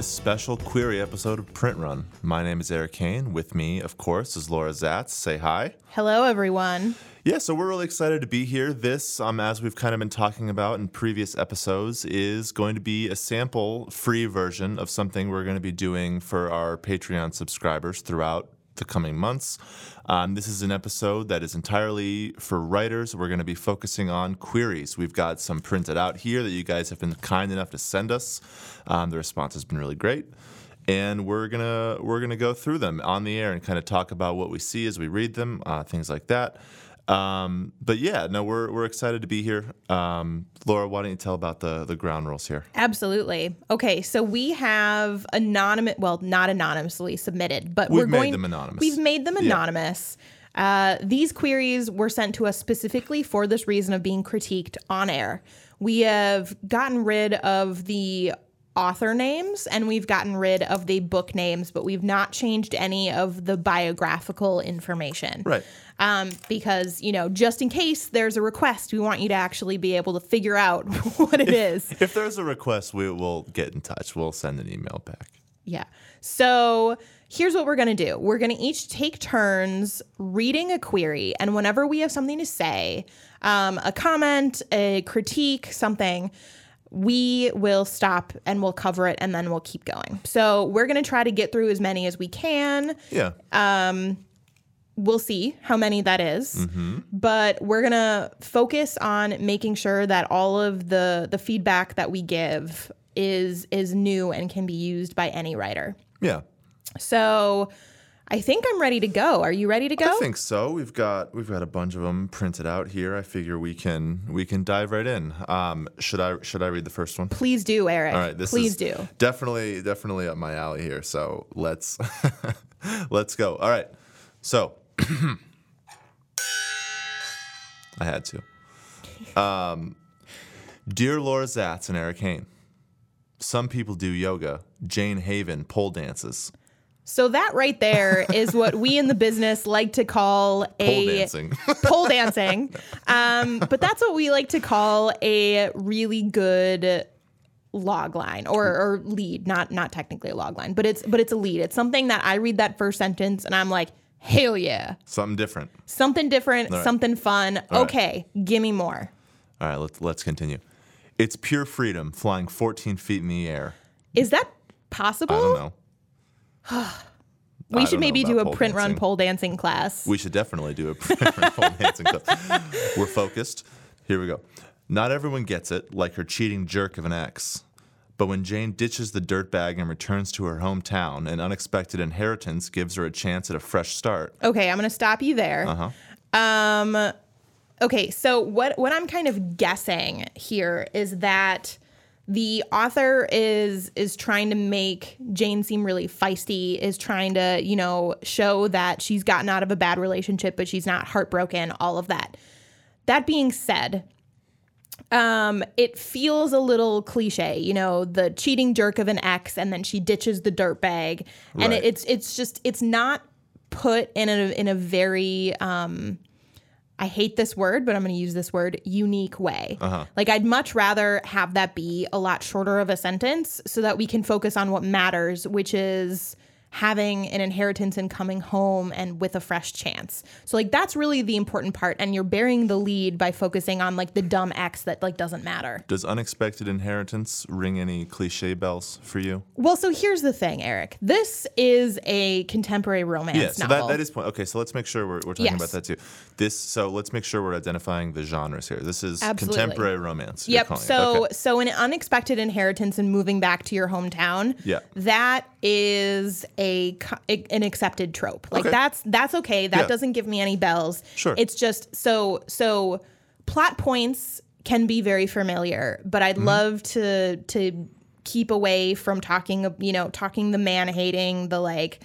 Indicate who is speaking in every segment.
Speaker 1: This special query episode of Print Run. My name is Eric Hane. With me, of course, is Laura Zats. Say hi.
Speaker 2: Hello, everyone.
Speaker 1: Yeah, so we're really excited to be here. This, um, as we've kind of been talking about in previous episodes, is going to be a sample free version of something we're going to be doing for our Patreon subscribers throughout the coming months. Um, this is an episode that is entirely for writers. We're going to be focusing on queries. We've got some printed out here that you guys have been kind enough to send us. Um, the response has been really great and we're gonna we're gonna go through them on the air and kind of talk about what we see as we read them, uh, things like that. Um, but yeah, no, we're we're excited to be here. Um, Laura, why don't you tell about the the ground rules here?
Speaker 2: Absolutely. Okay, so we have anonymous, well, not anonymously submitted, but
Speaker 1: We've
Speaker 2: we're
Speaker 1: made
Speaker 2: going.
Speaker 1: them anonymous.
Speaker 2: We've made them
Speaker 1: Yeah.
Speaker 2: anonymous. Uh, these queries were sent to us specifically for this reason of being critiqued on air. We have gotten rid of the author names and we've gotten rid of the book names, but we've not changed any of the biographical information.
Speaker 1: Right.
Speaker 2: Um, because you know just in case there's a request we want you to actually be able to figure out what it is
Speaker 1: If there's a request, we will get in touch. We'll send an email back.
Speaker 2: yeah so here's what we're going to do we're going to each take turns reading a query and whenever we have something to say um, a comment a critique something we will stop and we'll cover it and then we'll keep going so we're going to try to get through as many as we can
Speaker 1: Yeah.
Speaker 2: We'll see how many that is. but we're gonna focus on making sure that all of the the feedback that we give is is new and can be used by any writer
Speaker 1: yeah.
Speaker 2: so i think i'm ready to go are you ready to go
Speaker 1: I think so. We've got we've got a bunch of them printed out here. I figure we can we can dive right in. Um, should I should I read the first one?
Speaker 2: please do eric
Speaker 1: All right, this
Speaker 2: please
Speaker 1: is
Speaker 2: do
Speaker 1: definitely definitely up my alley here. So let's let's go. All right, so I had to. Um, dear Laura Zats and Eric Hane, some people do yoga. Jane Haven pole dances.
Speaker 2: so that right there is what we in the business like to call a
Speaker 1: Pole dancing.
Speaker 2: pole dancing. Um, but that's what we like to call a really good log line or, or lead, not not technically a log line, but it's but it's a lead. It's something that I read that first sentence and I'm like, hell yeah.
Speaker 1: Something different.
Speaker 2: Something different,
Speaker 1: right.
Speaker 2: something fun.
Speaker 1: right.
Speaker 2: okay, give me more.
Speaker 1: All right, let's let's continue. It's pure freedom, flying 14 feet in the air.
Speaker 2: Is that possible?
Speaker 1: I don't know.
Speaker 2: We
Speaker 1: I
Speaker 2: should maybe do a print run pole dancing class.
Speaker 1: We should definitely do a print run pole dancing class. We're focused. Here we go. Not everyone gets it, like her cheating jerk of an ex. But when Jane ditches the dirtbag and returns to her hometown, an unexpected inheritance gives her a chance at a fresh start.
Speaker 2: Okay, I'm gonna stop you there.
Speaker 1: Uh-huh.
Speaker 2: Um, okay, so what what I'm kind of guessing here is that the author is is trying to make Jane seem really feisty, is trying to you know show that she's gotten out of a bad relationship, but she's not heartbroken. All of that. That being said, um, it feels a little cliche, you know, the cheating jerk of an ex, and then she ditches the dirt bag, and
Speaker 1: Right.
Speaker 2: it, it's it's just it's not put in a in a very um, I hate this word, but I'm going to use this word unique way. Like I'd much rather have that be a lot shorter of a sentence so that we can focus on what matters, which is having an inheritance and coming home and with a fresh chance. So like that's really the important part and you're bearing the lead by focusing on like the dumb X that like doesn't matter.
Speaker 1: Does unexpected inheritance ring any cliche bells for you?
Speaker 2: Well, so here's the thing, Eric. This is a contemporary romance
Speaker 1: Yeah, so
Speaker 2: novel.
Speaker 1: that, that is point. Okay, so let's make sure we're, we're talking
Speaker 2: Yes.
Speaker 1: about that too. This so let's make sure we're identifying the genres here. This is
Speaker 2: Absolutely.
Speaker 1: contemporary romance.
Speaker 2: Yep. So
Speaker 1: Okay.
Speaker 2: so an unexpected inheritance and moving back to your hometown.
Speaker 1: Yeah.
Speaker 2: That is a an accepted trope. Like
Speaker 1: Okay.
Speaker 2: that's that's okay. That
Speaker 1: Yeah.
Speaker 2: doesn't give me any bells.
Speaker 1: Sure.
Speaker 2: It's just so so plot points can be very familiar, but
Speaker 1: Mm-hmm.
Speaker 2: I'd love to to keep away from talking you know talking the man hating the like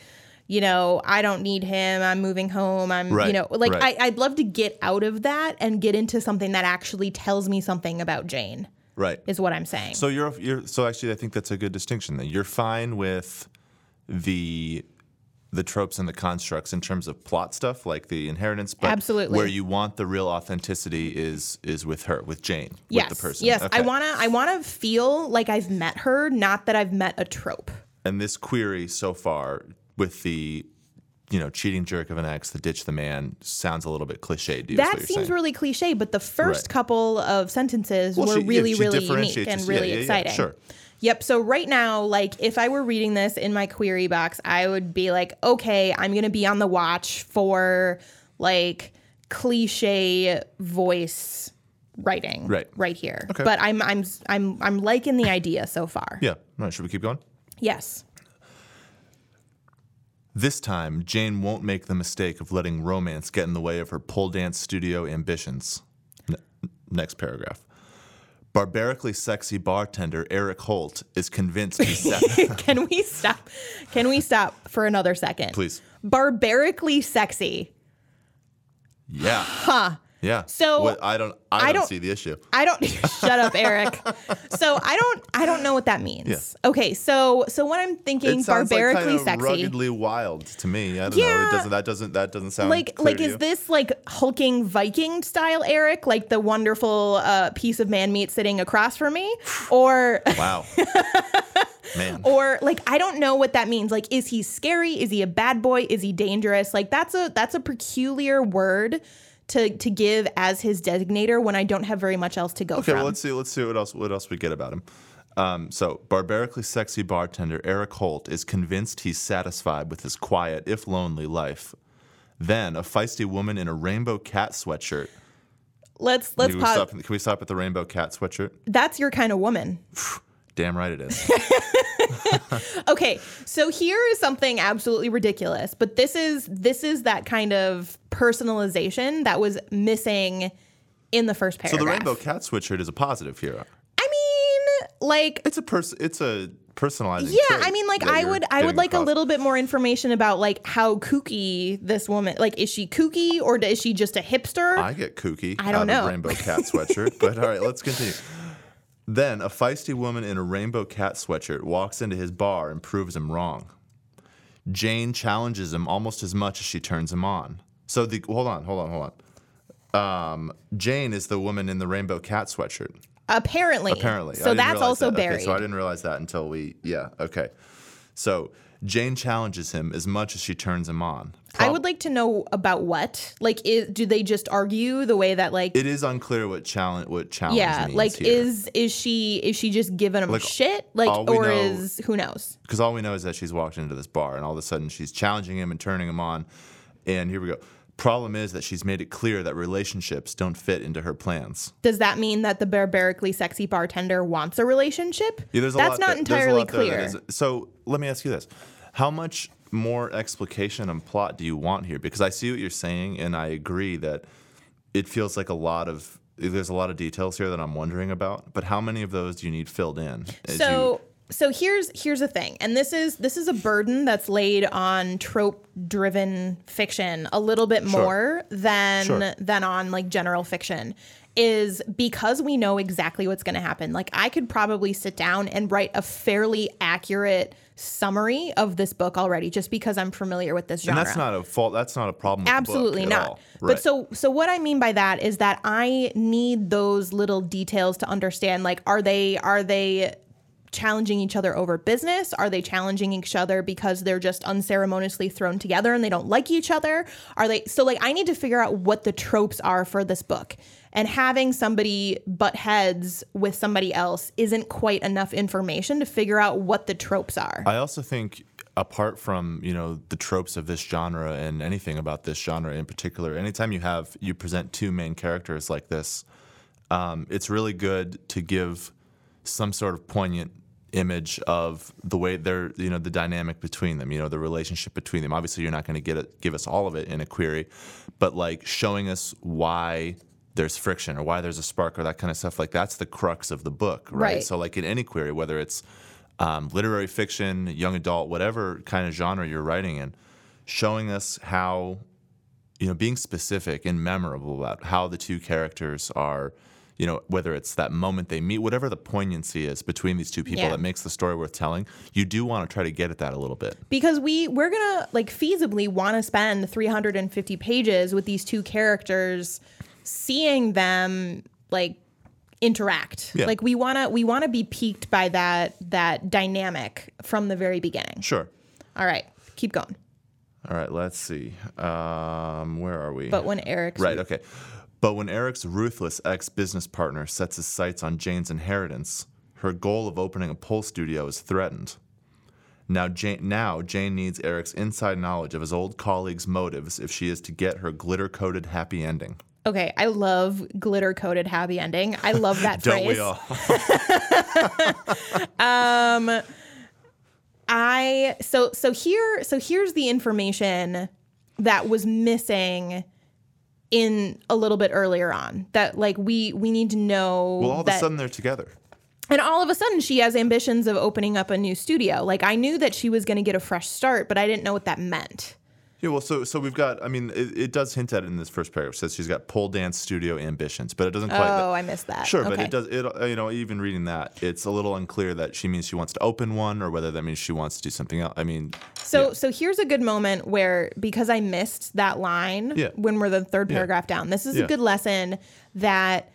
Speaker 2: you know i don't need him i'm moving home i'm you know like
Speaker 1: right.
Speaker 2: I, i'd love to get out of that and get into something that actually tells me something about jane
Speaker 1: right.
Speaker 2: is what I'm saying.
Speaker 1: So you're you're so actually I think that's a good distinction. Then you're fine with the the tropes and the constructs in terms of plot stuff, like the inheritance, but
Speaker 2: Absolutely.
Speaker 1: where you want the real authenticity is is with her, with Jane,
Speaker 2: yes,
Speaker 1: with the person.
Speaker 2: yes.
Speaker 1: Okay.
Speaker 2: I wanna I wanna feel like I've met her, not that I've met a trope.
Speaker 1: and this query so far with the you know cheating jerk of an ex, the ditch the man, sounds a little bit cliched. is
Speaker 2: That seems
Speaker 1: saying.
Speaker 2: really cliche, but the first
Speaker 1: Right.
Speaker 2: couple of sentences
Speaker 1: Well,
Speaker 2: were
Speaker 1: she-
Speaker 2: really, really unique and really
Speaker 1: Yeah, yeah, yeah,
Speaker 2: exciting.
Speaker 1: sure.
Speaker 2: Yep. So right now, like if I were reading this in my query box, I would be like, okay, I'm gonna be on the watch for like cliche voice writing
Speaker 1: Right.
Speaker 2: right here.
Speaker 1: Okay.
Speaker 2: But I'm I'm I'm I'm liking the idea so far.
Speaker 1: Yeah. All right. Should we keep going?
Speaker 2: Yes.
Speaker 1: This time, Jane won't make the mistake of letting romance get in the way of her pole dance studio ambitions. N- next paragraph. Barbarically sexy bartender Eric Holt is convinced.
Speaker 2: Can we stop? Can we stop for another second?
Speaker 1: Please.
Speaker 2: Barbarically sexy.
Speaker 1: Yeah. Huh. Yeah.
Speaker 2: So,
Speaker 1: What- I don't. I,
Speaker 2: I
Speaker 1: don't,
Speaker 2: don't-
Speaker 1: see the issue.
Speaker 2: I don't shut up, Eric. So I don't I don't know what that means.
Speaker 1: Yeah.
Speaker 2: Okay, so so when I'm thinking barbarically
Speaker 1: like kind of
Speaker 2: sexy,
Speaker 1: ruggedly wild to me. I don't know.
Speaker 2: Yeah.
Speaker 1: It doesn't. That doesn't. That doesn't sound
Speaker 2: like like is
Speaker 1: you?
Speaker 2: this like hulking Viking style Eric, like the wonderful uh, piece of man meat sitting across from me, or
Speaker 1: Wow. Man.
Speaker 2: or like I don't know what that means. Like, is he scary? Is he a bad boy? Is he dangerous? Like that's a that's a peculiar word to to give as his designator when I don't have very much else to go
Speaker 1: Okay,
Speaker 2: from.
Speaker 1: well let's see. Let's see what else. What else we get about him. Um, so, barbarically sexy bartender Eric Holt is convinced he's satisfied with his quiet, if lonely, life. Then, a feisty woman in a rainbow cat sweatshirt.
Speaker 2: let's let's pause.
Speaker 1: stop, can we stop at the rainbow cat sweatshirt?
Speaker 2: That's your kind of woman.
Speaker 1: Damn right it is.
Speaker 2: Okay, so here is something absolutely ridiculous, but this is this is that kind of personalization that was missing in the first paragraph.
Speaker 1: so the rainbow cat sweatshirt is a positive here.
Speaker 2: I mean, like
Speaker 1: It's a person. It's a personalizing.
Speaker 2: yeah, I mean like I would I would like a little bit more information about like how kooky this woman like is she kooky or is she just a hipster?
Speaker 1: I get kooky
Speaker 2: I don't
Speaker 1: out of
Speaker 2: know.
Speaker 1: rainbow cat sweatshirt. but all right, let's continue. Then a feisty woman in a rainbow cat sweatshirt walks into his bar and proves him wrong. Jane challenges him almost as much as she turns him on. So the hold on, hold on, hold on. Um, Jane is the woman in the rainbow cat sweatshirt.
Speaker 2: apparently.
Speaker 1: Apparently,
Speaker 2: So that's also
Speaker 1: that.
Speaker 2: buried.
Speaker 1: Okay, so I didn't realize that until we yeah okay. So Jane challenges him as much as she turns him on.
Speaker 2: I would like to know about what? Like is, do they just argue the way that like
Speaker 1: It is unclear what challenge what challenge
Speaker 2: yeah, like
Speaker 1: here.
Speaker 2: is is she is she just giving him
Speaker 1: Like,
Speaker 2: shit? Like or
Speaker 1: know-
Speaker 2: is who knows?
Speaker 1: because all we know is that she's walked into this bar and all of a sudden she's challenging him and turning him on. And here we go. Problem is that she's made it clear that relationships don't fit into her plans.
Speaker 2: Does that mean that the barbarically sexy bartender wants a relationship?
Speaker 1: Yeah, there's a
Speaker 2: That's
Speaker 1: lot
Speaker 2: not
Speaker 1: that-
Speaker 2: entirely
Speaker 1: that
Speaker 2: clear.
Speaker 1: is- so let me ask you this: How much more explication and plot do you want here? Because I see what you're saying, and I agree that it feels like a lot of there's a lot of details here that I'm wondering about. But how many of those do you need filled in?
Speaker 2: So so here's here's the thing, and this is this is a burden that's laid on trope driven fiction a little bit
Speaker 1: Sure.
Speaker 2: more than
Speaker 1: Sure.
Speaker 2: than on like general fiction is because we know exactly what's going to happen. Like I could probably sit down and write a fairly accurate summary of this book already just because I'm familiar with this genre.
Speaker 1: and that's not a fault. That's not a problem.
Speaker 2: Absolutely
Speaker 1: the book at
Speaker 2: not.
Speaker 1: all.
Speaker 2: But
Speaker 1: Right.
Speaker 2: so so what I mean by that is that I need those little details to understand like are they are they challenging each other over business? Are they challenging each other because they're just unceremoniously thrown together and they don't like each other? Are they so like I need to figure out what the tropes are for this book. And having somebody butt heads with somebody else isn't quite enough information to figure out what the tropes are.
Speaker 1: I also think apart from you know the tropes of this genre and anything about this genre in particular, anytime you have you present two main characters like this, um, it's really good to give some sort of poignant image of the way they're you know the dynamic between them you know the relationship between them obviously you're not going to get it give us all of it in a query but like showing us why there's friction or why there's a spark or that kind of stuff like that's the crux of the book right,
Speaker 2: Right.
Speaker 1: so like in any query whether it's um, literary fiction young adult whatever kind of genre you're writing in showing us how you know being specific and memorable about how the two characters are you know, whether it's that moment they meet, whatever the poignancy is between these two people
Speaker 2: Yeah.
Speaker 1: that makes the story worth telling, you do want to try to get at that a little bit.
Speaker 2: because we we're gonna like feasibly want to spend 350 pages with these two characters seeing them like interact
Speaker 1: Yeah.
Speaker 2: like we want to we want to be piqued by that that dynamic from the very beginning
Speaker 1: Sure.
Speaker 2: all right keep going
Speaker 1: All right, let's see. Um, where are we?
Speaker 2: but when eric's
Speaker 1: Right, okay. But when Eric's ruthless ex business partner sets his sights on Jane's inheritance, her goal of opening a pole studio is threatened. Now Jane, now Jane needs Eric's inside knowledge of his old colleague's motives if she is to get her glitter coated happy ending.
Speaker 2: okay i love glitter coated happy ending i love that
Speaker 1: Don't
Speaker 2: phrase
Speaker 1: we all?
Speaker 2: Um, I so so here so here's the information that was missing in a little bit earlier on that like we we need to know
Speaker 1: Well, all of a sudden they're together.
Speaker 2: and all of a sudden she has ambitions of opening up a new studio like I knew that she was going to get a fresh start but I didn't know what that meant
Speaker 1: Yeah, well, so so we've got. I mean, it, it does hint at it in this first paragraph. It says she's got pole dance studio ambitions, but it doesn't quite.
Speaker 2: oh I missed that
Speaker 1: Sure, but
Speaker 2: Okay.
Speaker 1: it does. It uh, you know even reading that, it's a little unclear that she means she wants to open one or whether that means she wants to do something else. I mean,
Speaker 2: So so here's a good moment where because I missed that line
Speaker 1: Yeah.
Speaker 2: when we're the third paragraph down. This is
Speaker 1: Yeah.
Speaker 2: a good lesson that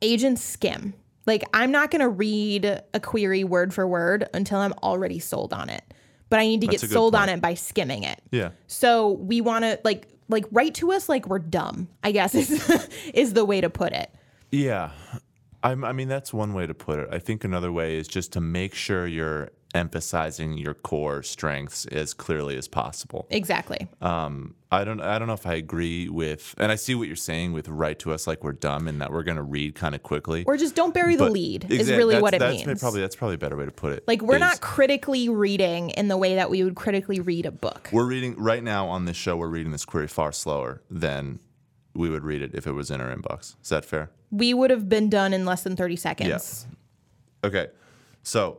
Speaker 2: agents skim. Like I'm not going to read a query word for word until I'm already sold on it. But I need to
Speaker 1: That's
Speaker 2: get sold on it by skimming it.
Speaker 1: yeah,
Speaker 2: So we want to like like write to us like we're dumb. I guess is is the way to put it.
Speaker 1: yeah. I'm, I mean, that's one way to put it. I think another way is just to make sure you're emphasizing your core strengths as clearly as possible.
Speaker 2: Exactly.
Speaker 1: Um, I don't I don't know if I agree with, and I see what you're saying with write to us like we're dumb and that we're going to read kind of quickly.
Speaker 2: or just don't bury the lead is really what it
Speaker 1: that's
Speaker 2: means.
Speaker 1: Probably that's probably a better way to put it.
Speaker 2: like we're
Speaker 1: is
Speaker 2: not critically reading in the way that we would critically read a book.
Speaker 1: We're reading right now on this show. We're reading this query far slower than we would read it if it was in our inbox. Is that fair?
Speaker 2: we would have been done in less than 30 seconds. Yes.
Speaker 1: Okay. So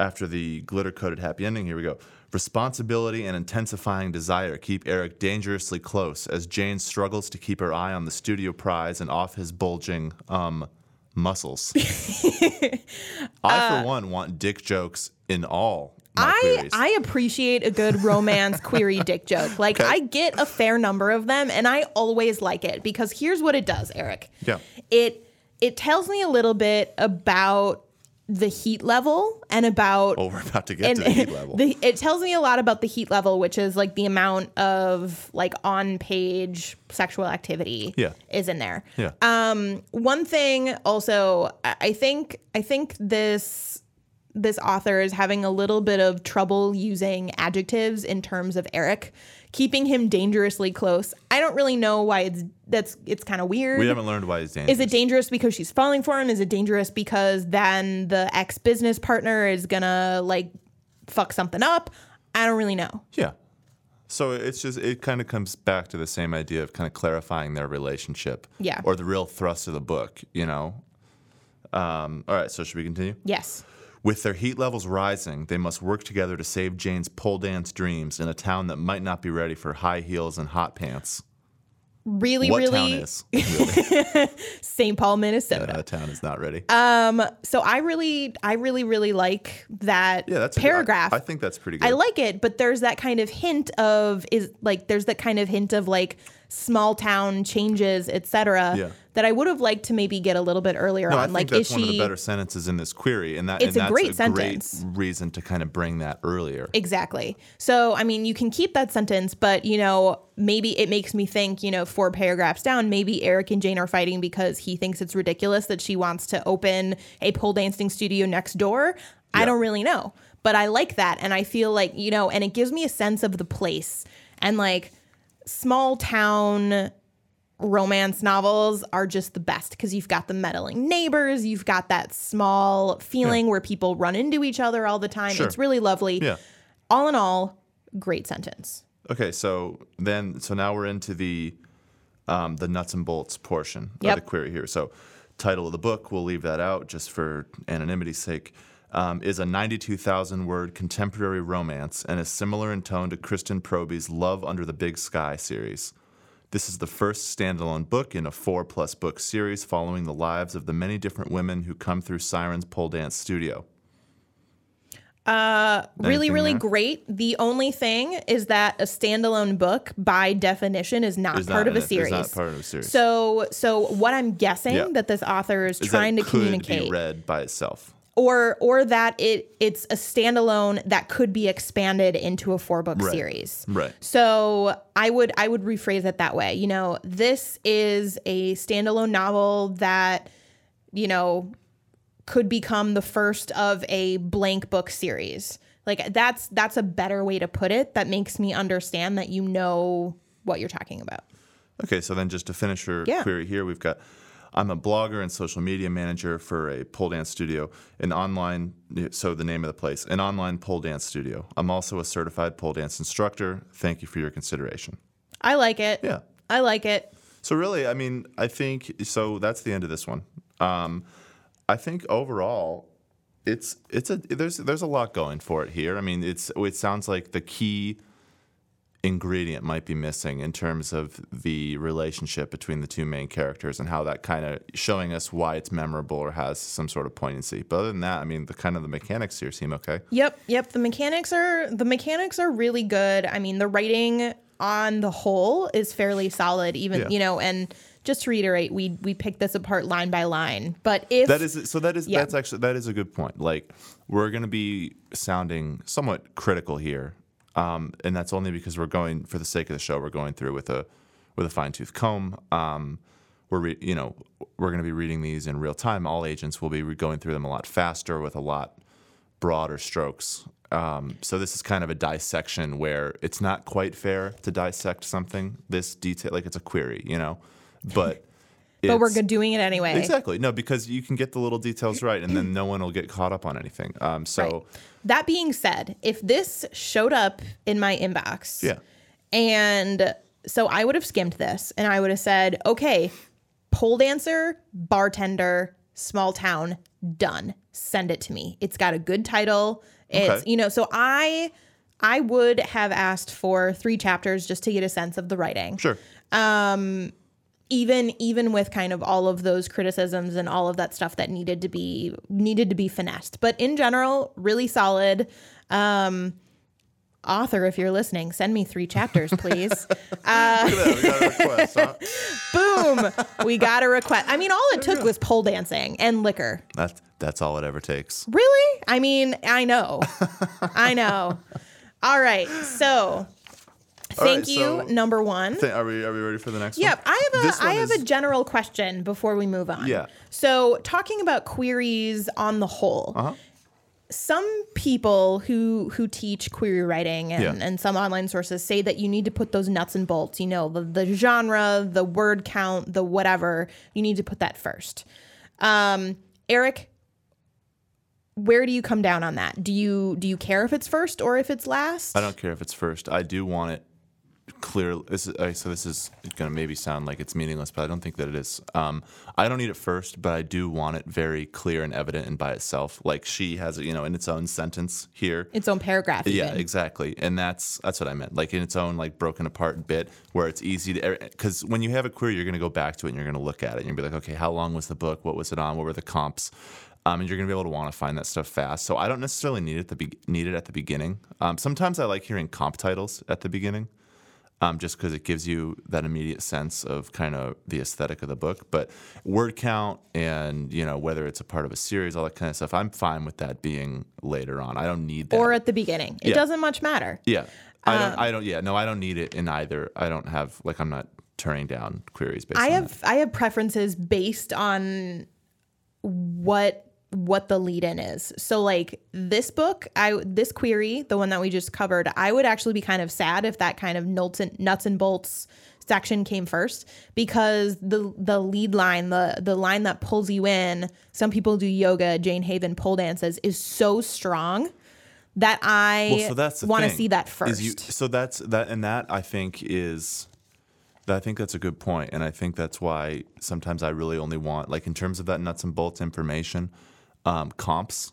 Speaker 1: after the glitter coated happy ending, here we go. Responsibility and intensifying desire keep Eric dangerously close as Jane struggles to keep her eye on the studio prize and off his bulging um muscles. I for one want dick jokes in all my
Speaker 2: I,
Speaker 1: queries.
Speaker 2: I appreciate a good romance query dick joke. Like, I get a fair number of them, and I always like it because here's what it does, Eric.
Speaker 1: Yeah.
Speaker 2: It it tells me a little bit about the heat level and about
Speaker 1: oh, we're about to get to the heat level.
Speaker 2: the- it tells me a lot about the heat level, which is like the amount of like on page sexual activity
Speaker 1: Yeah.
Speaker 2: is in there.
Speaker 1: yeah.
Speaker 2: Um, one thing also, I I think I think this this author is having a little bit of trouble using adjectives in terms of Eric, keeping him dangerously close. I don't really know why it's that's it's kind of weird.
Speaker 1: we haven't learned why he's dangerous.
Speaker 2: Is it dangerous because she's falling for him? Is it dangerous because then the ex business partner is gonna like fuck something up? I don't really know.
Speaker 1: Yeah. So it's just it kind of comes back to the same idea of kind of clarifying their relationship.
Speaker 2: Yeah.
Speaker 1: Or the real thrust of the book, you know. Um, all right, so should we continue?
Speaker 2: Yes.
Speaker 1: With their heat levels rising, they must work together to save Jane's pole dance dreams in a town that might not be ready for high heels and hot pants.
Speaker 2: Really,
Speaker 1: what
Speaker 2: really
Speaker 1: town is? Really?
Speaker 2: St. Paul, Minnesota.
Speaker 1: that town is not ready.
Speaker 2: Um, so I really, I really, really like that
Speaker 1: yeah, that's a good-
Speaker 2: paragraph.
Speaker 1: I, I think that's pretty good.
Speaker 2: I like it, but there's that kind of hint of is like there's that kind of hint of like small town changes, etc.
Speaker 1: Yeah.
Speaker 2: That I would have liked to maybe get a little bit earlier
Speaker 1: No, I
Speaker 2: on.
Speaker 1: think
Speaker 2: like,
Speaker 1: that's
Speaker 2: is
Speaker 1: one of the better sentences in this query, and that
Speaker 2: It's
Speaker 1: and
Speaker 2: a
Speaker 1: that's
Speaker 2: great
Speaker 1: a
Speaker 2: sentence.
Speaker 1: great reason to kind of bring that earlier.
Speaker 2: exactly? So I mean, you can keep that sentence, but you know, maybe it makes me think. You know, four paragraphs down, maybe Eric and Jane are fighting because he thinks it's ridiculous that she wants to open a pole dancing studio next door. I don't really know, but I like that, and I feel like you know, and it gives me a sense of the place and like small town romance novels are just the best because you've got the meddling neighbors, you've got that small feeling where people run into each other all the time.
Speaker 1: Sure.
Speaker 2: It's really lovely.
Speaker 1: Yeah.
Speaker 2: All in all, great sentence.
Speaker 1: Okay, so then so now we're into the um, the nuts and bolts portion
Speaker 2: Yep.
Speaker 1: of the query here. So title of the book, we'll leave that out just for anonymity's sake. Um, is a 92,000 word contemporary romance and is similar in tone to Kristen Proby's Love Under the Big Sky series. This is the first standalone book in a four plus book series following the lives of the many different women who come through Siren's pole dance studio.
Speaker 2: Uh, really,
Speaker 1: Anything
Speaker 2: really
Speaker 1: there?
Speaker 2: great. The only thing is that a standalone book, by definition, is not
Speaker 1: Is
Speaker 2: part of a
Speaker 1: it- is
Speaker 2: series.
Speaker 1: not part of a series.
Speaker 2: So, so what I'm guessing
Speaker 1: Yeah.
Speaker 2: that this author is,
Speaker 1: Is
Speaker 2: trying
Speaker 1: that
Speaker 2: to
Speaker 1: it could
Speaker 2: communicate,
Speaker 1: be read by itself.
Speaker 2: Or or that it it's a standalone that could be expanded into a four book
Speaker 1: Right.
Speaker 2: series.
Speaker 1: Right.
Speaker 2: So I would I would rephrase it that way. You know, this is a standalone novel that you know could become the first of a blank book series. Like that's that's a better way to put it that makes me understand that you know what you're talking about.
Speaker 1: Okay, so then just to finish your
Speaker 2: Yeah.
Speaker 1: query here, we've got I'm a blogger and social media manager for a pole dance studio, an online, so the name of the place, an online pole dance studio. I'm also a certified pole dance instructor. Thank you for your consideration.
Speaker 2: I like it.
Speaker 1: Yeah.
Speaker 2: I like it.
Speaker 1: So really, I mean, I think so. That's the end of this one. Um, I think overall, it's it's a there's there's a lot going for it here. I mean, it's it sounds like the key ingredient might be missing in terms of the relationship between the two main characters and how that kind of showing us why it's memorable or has some sort of poignancy. But other than that, I mean, the kind of the mechanics here seem okay.
Speaker 2: Yep, yep. The mechanics are the mechanics are really good. I mean, the writing on the whole is fairly solid. Even
Speaker 1: Yeah.
Speaker 2: you know, and just to reiterate, we we picked this apart line by line. But if
Speaker 1: That is so. That is
Speaker 2: Yeah.
Speaker 1: that's actually that is a good point. Like we're going to be sounding somewhat critical here, um, and that's only because we're going for the sake of the show. We're going through with a with a fine tooth comb. Um, we're re- you know we're going to be reading these in real time. All agents will be re- going through them a lot faster with a lot broader strokes. Um, so this is kind of a dissection where it's not quite fair to dissect something this detail like it's a query, you know, but.
Speaker 2: But we're doing it anyway.
Speaker 1: Exactly. No, because you can get the little details right, and then no one will get caught up on anything. Um, so
Speaker 2: Right. That being said, if this showed up in my inbox,
Speaker 1: yeah,
Speaker 2: And so I would have skimmed this and I would have said, okay, pole dancer, bartender, small town, done. Send it to me. It's got a good title. It's,
Speaker 1: Okay.
Speaker 2: you know, so I I would have asked for three chapters just to get a sense of the writing.
Speaker 1: sure.
Speaker 2: Even even with kind of all of those criticisms and all of that stuff that needed to be needed to be finessed. But in general, really solid. Um author, if you're listening, send me three chapters, please.
Speaker 1: Look at that. We got a request. Huh?
Speaker 2: Boom. We got a request. I mean, all it took was pole dancing and liquor.
Speaker 1: That's that's all it ever takes.
Speaker 2: Really? I mean, I know. I know. All right. So, thank
Speaker 1: right,
Speaker 2: you,
Speaker 1: so-
Speaker 2: number one.
Speaker 1: Th- Are we are we ready for the next one?
Speaker 2: Yep, I have
Speaker 1: This
Speaker 2: a I have
Speaker 1: is-
Speaker 2: a general question before we move on.
Speaker 1: Yeah.
Speaker 2: So, talking about queries on the whole.
Speaker 1: Uh-huh.
Speaker 2: Some people who who teach query writing and,
Speaker 1: Yeah.
Speaker 2: and some online sources say that you need to put those nuts and bolts, you know, the, the genre, the word count, the whatever, you need to put that first. Um, Eric, where do you come down on that? Do you do you care if it's first or if it's last?
Speaker 1: I don't care if it's first. I do want it clear. This is, uh, so this is going to maybe sound like it's meaningless, but I don't think that it is. Um, I don't need it first, but I do want it very clear and evident and by itself. Like she has it, you know, in its own sentence here.
Speaker 2: its own paragraph.
Speaker 1: Yeah,
Speaker 2: even.
Speaker 1: exactly, and that's that's what I meant. Like in its own like broken apart bit, where it's easy to because when you have a query, you're going to go back to it and you're going to look at it and you're gonna be like, okay, how long was the book? What was it on? What were the comps? Um, and you're going to be able to want to find that stuff fast. So I don't necessarily need it at the be- need it at the beginning. Um, sometimes I like hearing comp titles at the beginning, um, just because it gives you that immediate sense of kind of the aesthetic of the book. But word count and you know whether it's a part of a series, all that kind of stuff, I'm fine with that being later on. I don't need that.
Speaker 2: Or at the beginning. It
Speaker 1: Yeah.
Speaker 2: doesn't much matter.
Speaker 1: Yeah. I don't.
Speaker 2: Um,
Speaker 1: I don't. Yeah. No, I don't need it in either. I don't have like I'm not turning down queries based.
Speaker 2: I have I have preferences based on what what the lead in is. So like this book, I this query, the one that we just covered, I would actually be kind of sad if that kind of nuts and nuts and bolts section came first because the the lead line, the the line that pulls you in, some people do yoga, Jane Haven pole dances is so strong that I
Speaker 1: Well, so
Speaker 2: want to see that
Speaker 1: is
Speaker 2: first.
Speaker 1: you- so that's that, and that I think is. I think that's a good point, and I think that's why sometimes I really only want, like, in terms of that nuts and bolts information, um, comps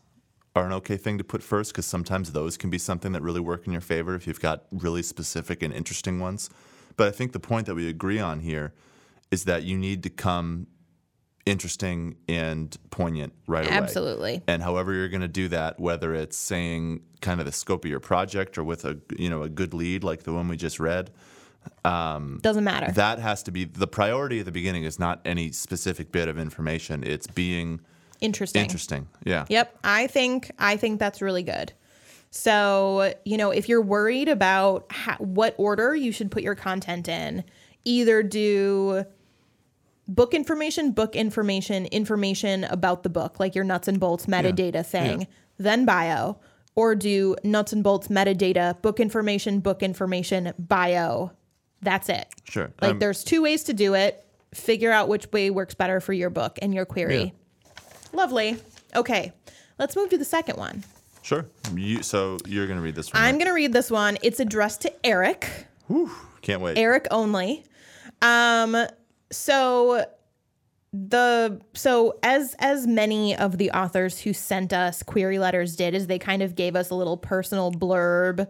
Speaker 1: are an okay thing to put first because sometimes those can be something that really work in your favor if you've got really specific and interesting ones. But I think the point that we agree on here is that you need to come interesting and poignant right away.
Speaker 2: Absolutely.
Speaker 1: And however you're going to do that, whether it's saying kind of the scope of your project or with a you know a good lead like the one we just read,
Speaker 2: Doesn't matter.
Speaker 1: that has to be the priority at the beginning. Is not any specific bit of information. It's being
Speaker 2: Interesting.
Speaker 1: interesting. Yeah.
Speaker 2: Yep, I think I think that's really good. So, you know, if you're worried about ha- what order you should put your content in, either do book information, book information, information about the book, like your nuts and bolts metadata thing,
Speaker 1: Yeah.
Speaker 2: then bio, or do nuts and bolts metadata, book information, book information, bio. That's it.
Speaker 1: Sure.
Speaker 2: Like
Speaker 1: Um,
Speaker 2: there's two ways to do it. Figure out which way works better for your book and your query. Lovely. Okay. Let's move to the second one.
Speaker 1: Sure. You, so you're going to read this one.
Speaker 2: I'm
Speaker 1: right?
Speaker 2: going to read this one. It's addressed to Eric,
Speaker 1: Can't wait.
Speaker 2: Eric only. Um so the so as as many of the authors who sent us query letters did is they kind of gave us a little personal blurb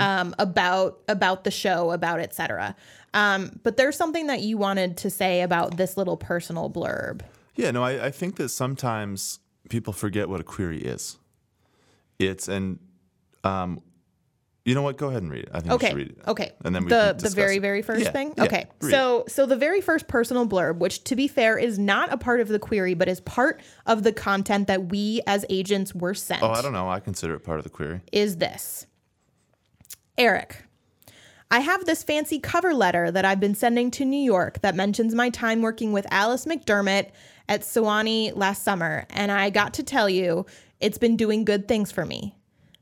Speaker 2: um, about about the show about etc um, but there's something that you wanted to say about this little personal blurb
Speaker 1: Yeah, no, I, I think that sometimes people forget what a query is. It's and um, you know what? Go ahead and read it. I think
Speaker 2: Okay.
Speaker 1: should read it.
Speaker 2: Okay.
Speaker 1: And then we
Speaker 2: the
Speaker 1: can
Speaker 2: the very
Speaker 1: it.
Speaker 2: very first
Speaker 1: Yeah,
Speaker 2: thing.
Speaker 1: yeah,
Speaker 2: okay.
Speaker 1: read
Speaker 2: So so the very first personal blurb, which to be fair is not a part of the query, but is part of the content that we as agents were sent.
Speaker 1: Oh, I don't know. I consider it part of the query.
Speaker 2: Is this Eric? I have this fancy cover letter that I've been sending to New York that mentions my time working with Alice McDermott at Sewanee last summer, and I got to tell you, it's been doing good things for me.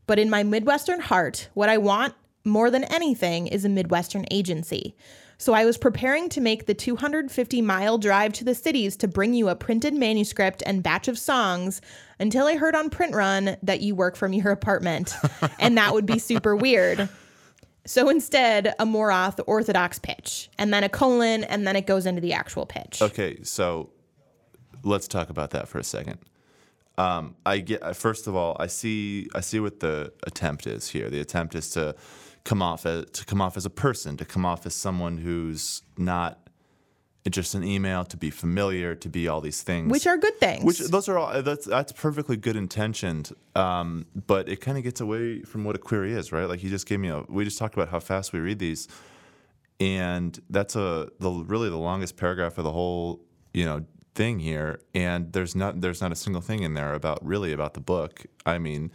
Speaker 2: But in my Midwestern heart, what I want more than anything is a Midwestern agency. So I was preparing to make the 250 mile drive to the cities to bring you a printed manuscript and batch of songs until I heard on Print Run that you work from your apartment. and that would be super weird. So instead, a more orthodox pitch, and then a colon, and then it goes into the actual pitch.
Speaker 1: Okay, so let's talk about that for a second. Um, I get first of all, I see I see what the attempt is here. The attempt is to come off as to come off as a person, to come off as someone who's not just an email, to be familiar, to be all these things.
Speaker 2: Which are good things.
Speaker 1: Which those are all that's that's perfectly good intentioned, um, but it kind of gets away from what a query is, right? Like you just gave me a. We just talked about how fast we read these, and that's a the really the longest paragraph of the whole you know thing here, and there's not there's not a single thing in there about really about the book. I mean,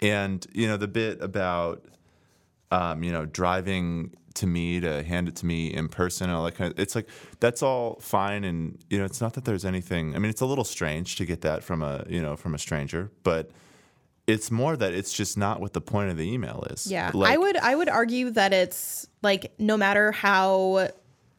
Speaker 1: and you know the bit about um, you know, driving to me to hand it to me in person and all that kind of it's like that's all fine and you know it's not that there's anything I mean it's a little strange to get that from a you know from a stranger but it's more that it's just not what the point of the email is.
Speaker 2: Yeah,
Speaker 1: Like,
Speaker 2: I would I would argue that it's like no matter how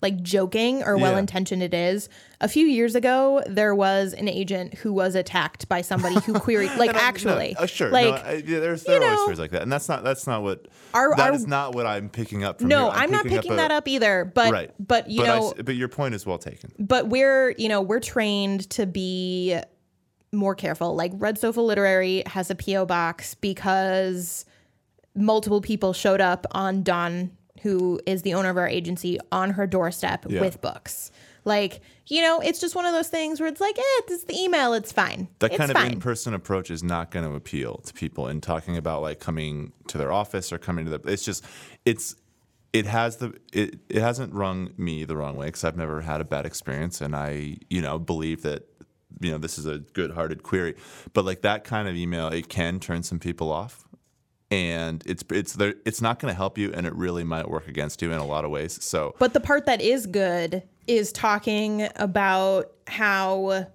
Speaker 2: like joking or well intentioned it is. A few years ago, there was an agent who was attacked by somebody who queried like
Speaker 1: I'm- no,
Speaker 2: actually,
Speaker 1: uh, sure.
Speaker 2: like
Speaker 1: no, I, yeah, there's there are always stories like that, and that's not that's not what
Speaker 2: Our-
Speaker 1: that
Speaker 2: our-
Speaker 1: is not what I'm picking up from.
Speaker 2: no,
Speaker 1: here.
Speaker 2: I'm, not picking
Speaker 1: a-
Speaker 2: that up either. But
Speaker 1: Right,
Speaker 2: but you
Speaker 1: but
Speaker 2: know,
Speaker 1: s- but your point is well taken.
Speaker 2: but we're you know we're trained to be more careful like red sofa literary has a po box because multiple people showed up on dawn who is the owner of our agency on her doorstep
Speaker 1: Yeah.
Speaker 2: with books like you know it's just one of those things where it's like eh it's the email it's fine
Speaker 1: that
Speaker 2: it's
Speaker 1: kind of
Speaker 2: fine.
Speaker 1: in-person approach is not going to appeal to people and talking about like coming to their office or coming to the it's just it's it has the it, it hasn't rung me the wrong way because i've never had a bad experience and i you know believe that you know this is a good-hearted query but like that kind of email it can turn some people off and it's it's there it's not going to help you and it really might work against you in a lot of ways so
Speaker 2: But the part that is good is talking about how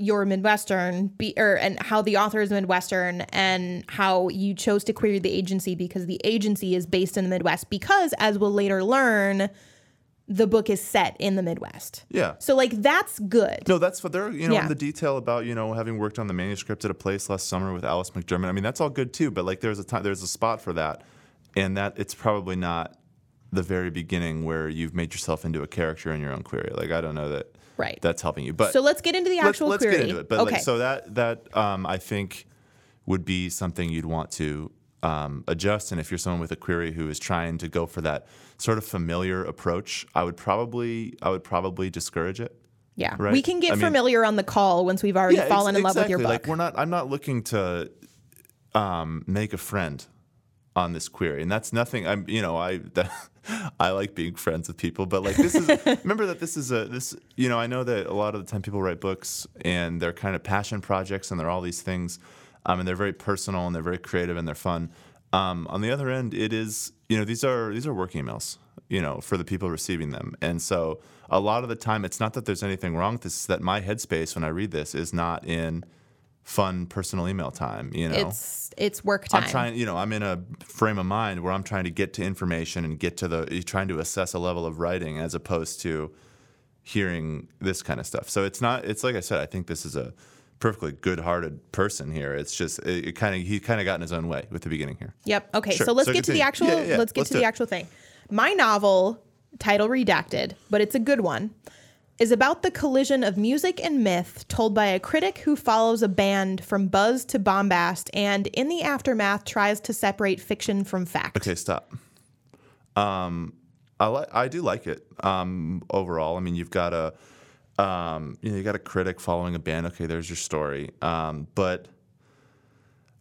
Speaker 2: you're Midwestern, be, or and how the author is Midwestern, and how you chose to query the agency because the agency is based in the Midwest. Because, as we'll later learn, the book is set in the Midwest.
Speaker 1: yeah
Speaker 2: So, like, that's good.
Speaker 1: No, that's what they're, you know,
Speaker 2: Yeah.
Speaker 1: the detail about, you know, having worked on the manuscript at a place last summer with Alice McDermott. I mean, that's all good too, but like there's a time, there's a spot for that. And that it's probably not the very beginning where you've made yourself into a character in your own query. Like, I don't know that
Speaker 2: Right.
Speaker 1: that's helping you. But
Speaker 2: So let's get into the
Speaker 1: let's,
Speaker 2: actual
Speaker 1: let's
Speaker 2: query.
Speaker 1: get into it. But
Speaker 2: okay.
Speaker 1: like, so that, that, um, I think would be something you'd want to um, adjust. And if you're someone with a query who is trying to go for that sort of familiar approach, I would probably I would probably discourage it.
Speaker 2: Yeah,
Speaker 1: Right.
Speaker 2: we can get
Speaker 1: I mean-
Speaker 2: familiar on the call once we've already
Speaker 1: ex-
Speaker 2: fallen in love with your book.
Speaker 1: Like we're not. I'm not looking to um, make a friend on this query, and that's nothing. I'm. You know, I that, I like being friends with people, but like this is. remember that this is a this. You know, I know that a lot of the time people write books and they're kind of passion projects and they're all these things, um, and they're very personal and they're very creative and they're fun. Um, on the other end, it is. You know, these are these are work emails. You know, for the people receiving them, and so a lot of the time, it's not that there's anything wrong with this. It's that my headspace when I read this is not in fun personal email time. You know,
Speaker 2: it's it's work time.
Speaker 1: I'm trying. You know, I'm in a frame of mind where I'm trying to get to information and get to the trying to assess a level of writing as opposed to hearing this kind of stuff. So it's not. It's like I said. I think this is a perfectly good-hearted person here. It's just it, it kind of he kind of got in his own way with the beginning here.
Speaker 2: Yep. Okay.
Speaker 1: Sure.
Speaker 2: So let's
Speaker 1: So
Speaker 2: get to the actual.
Speaker 1: Yeah, yeah.
Speaker 2: Let's get
Speaker 1: Let's
Speaker 2: to the
Speaker 1: it.
Speaker 2: actual thing. My novel, title redacted, but it's a good one, is about the collision of music and myth told by a critic who follows a band from buzz to bombast, and in the aftermath tries to separate fiction from fact.
Speaker 1: Okay, stop. Um, I like. I do like it. Um, overall, I mean, you've got a, um, you know, you got a critic following a band. Okay, there's your story. Um, but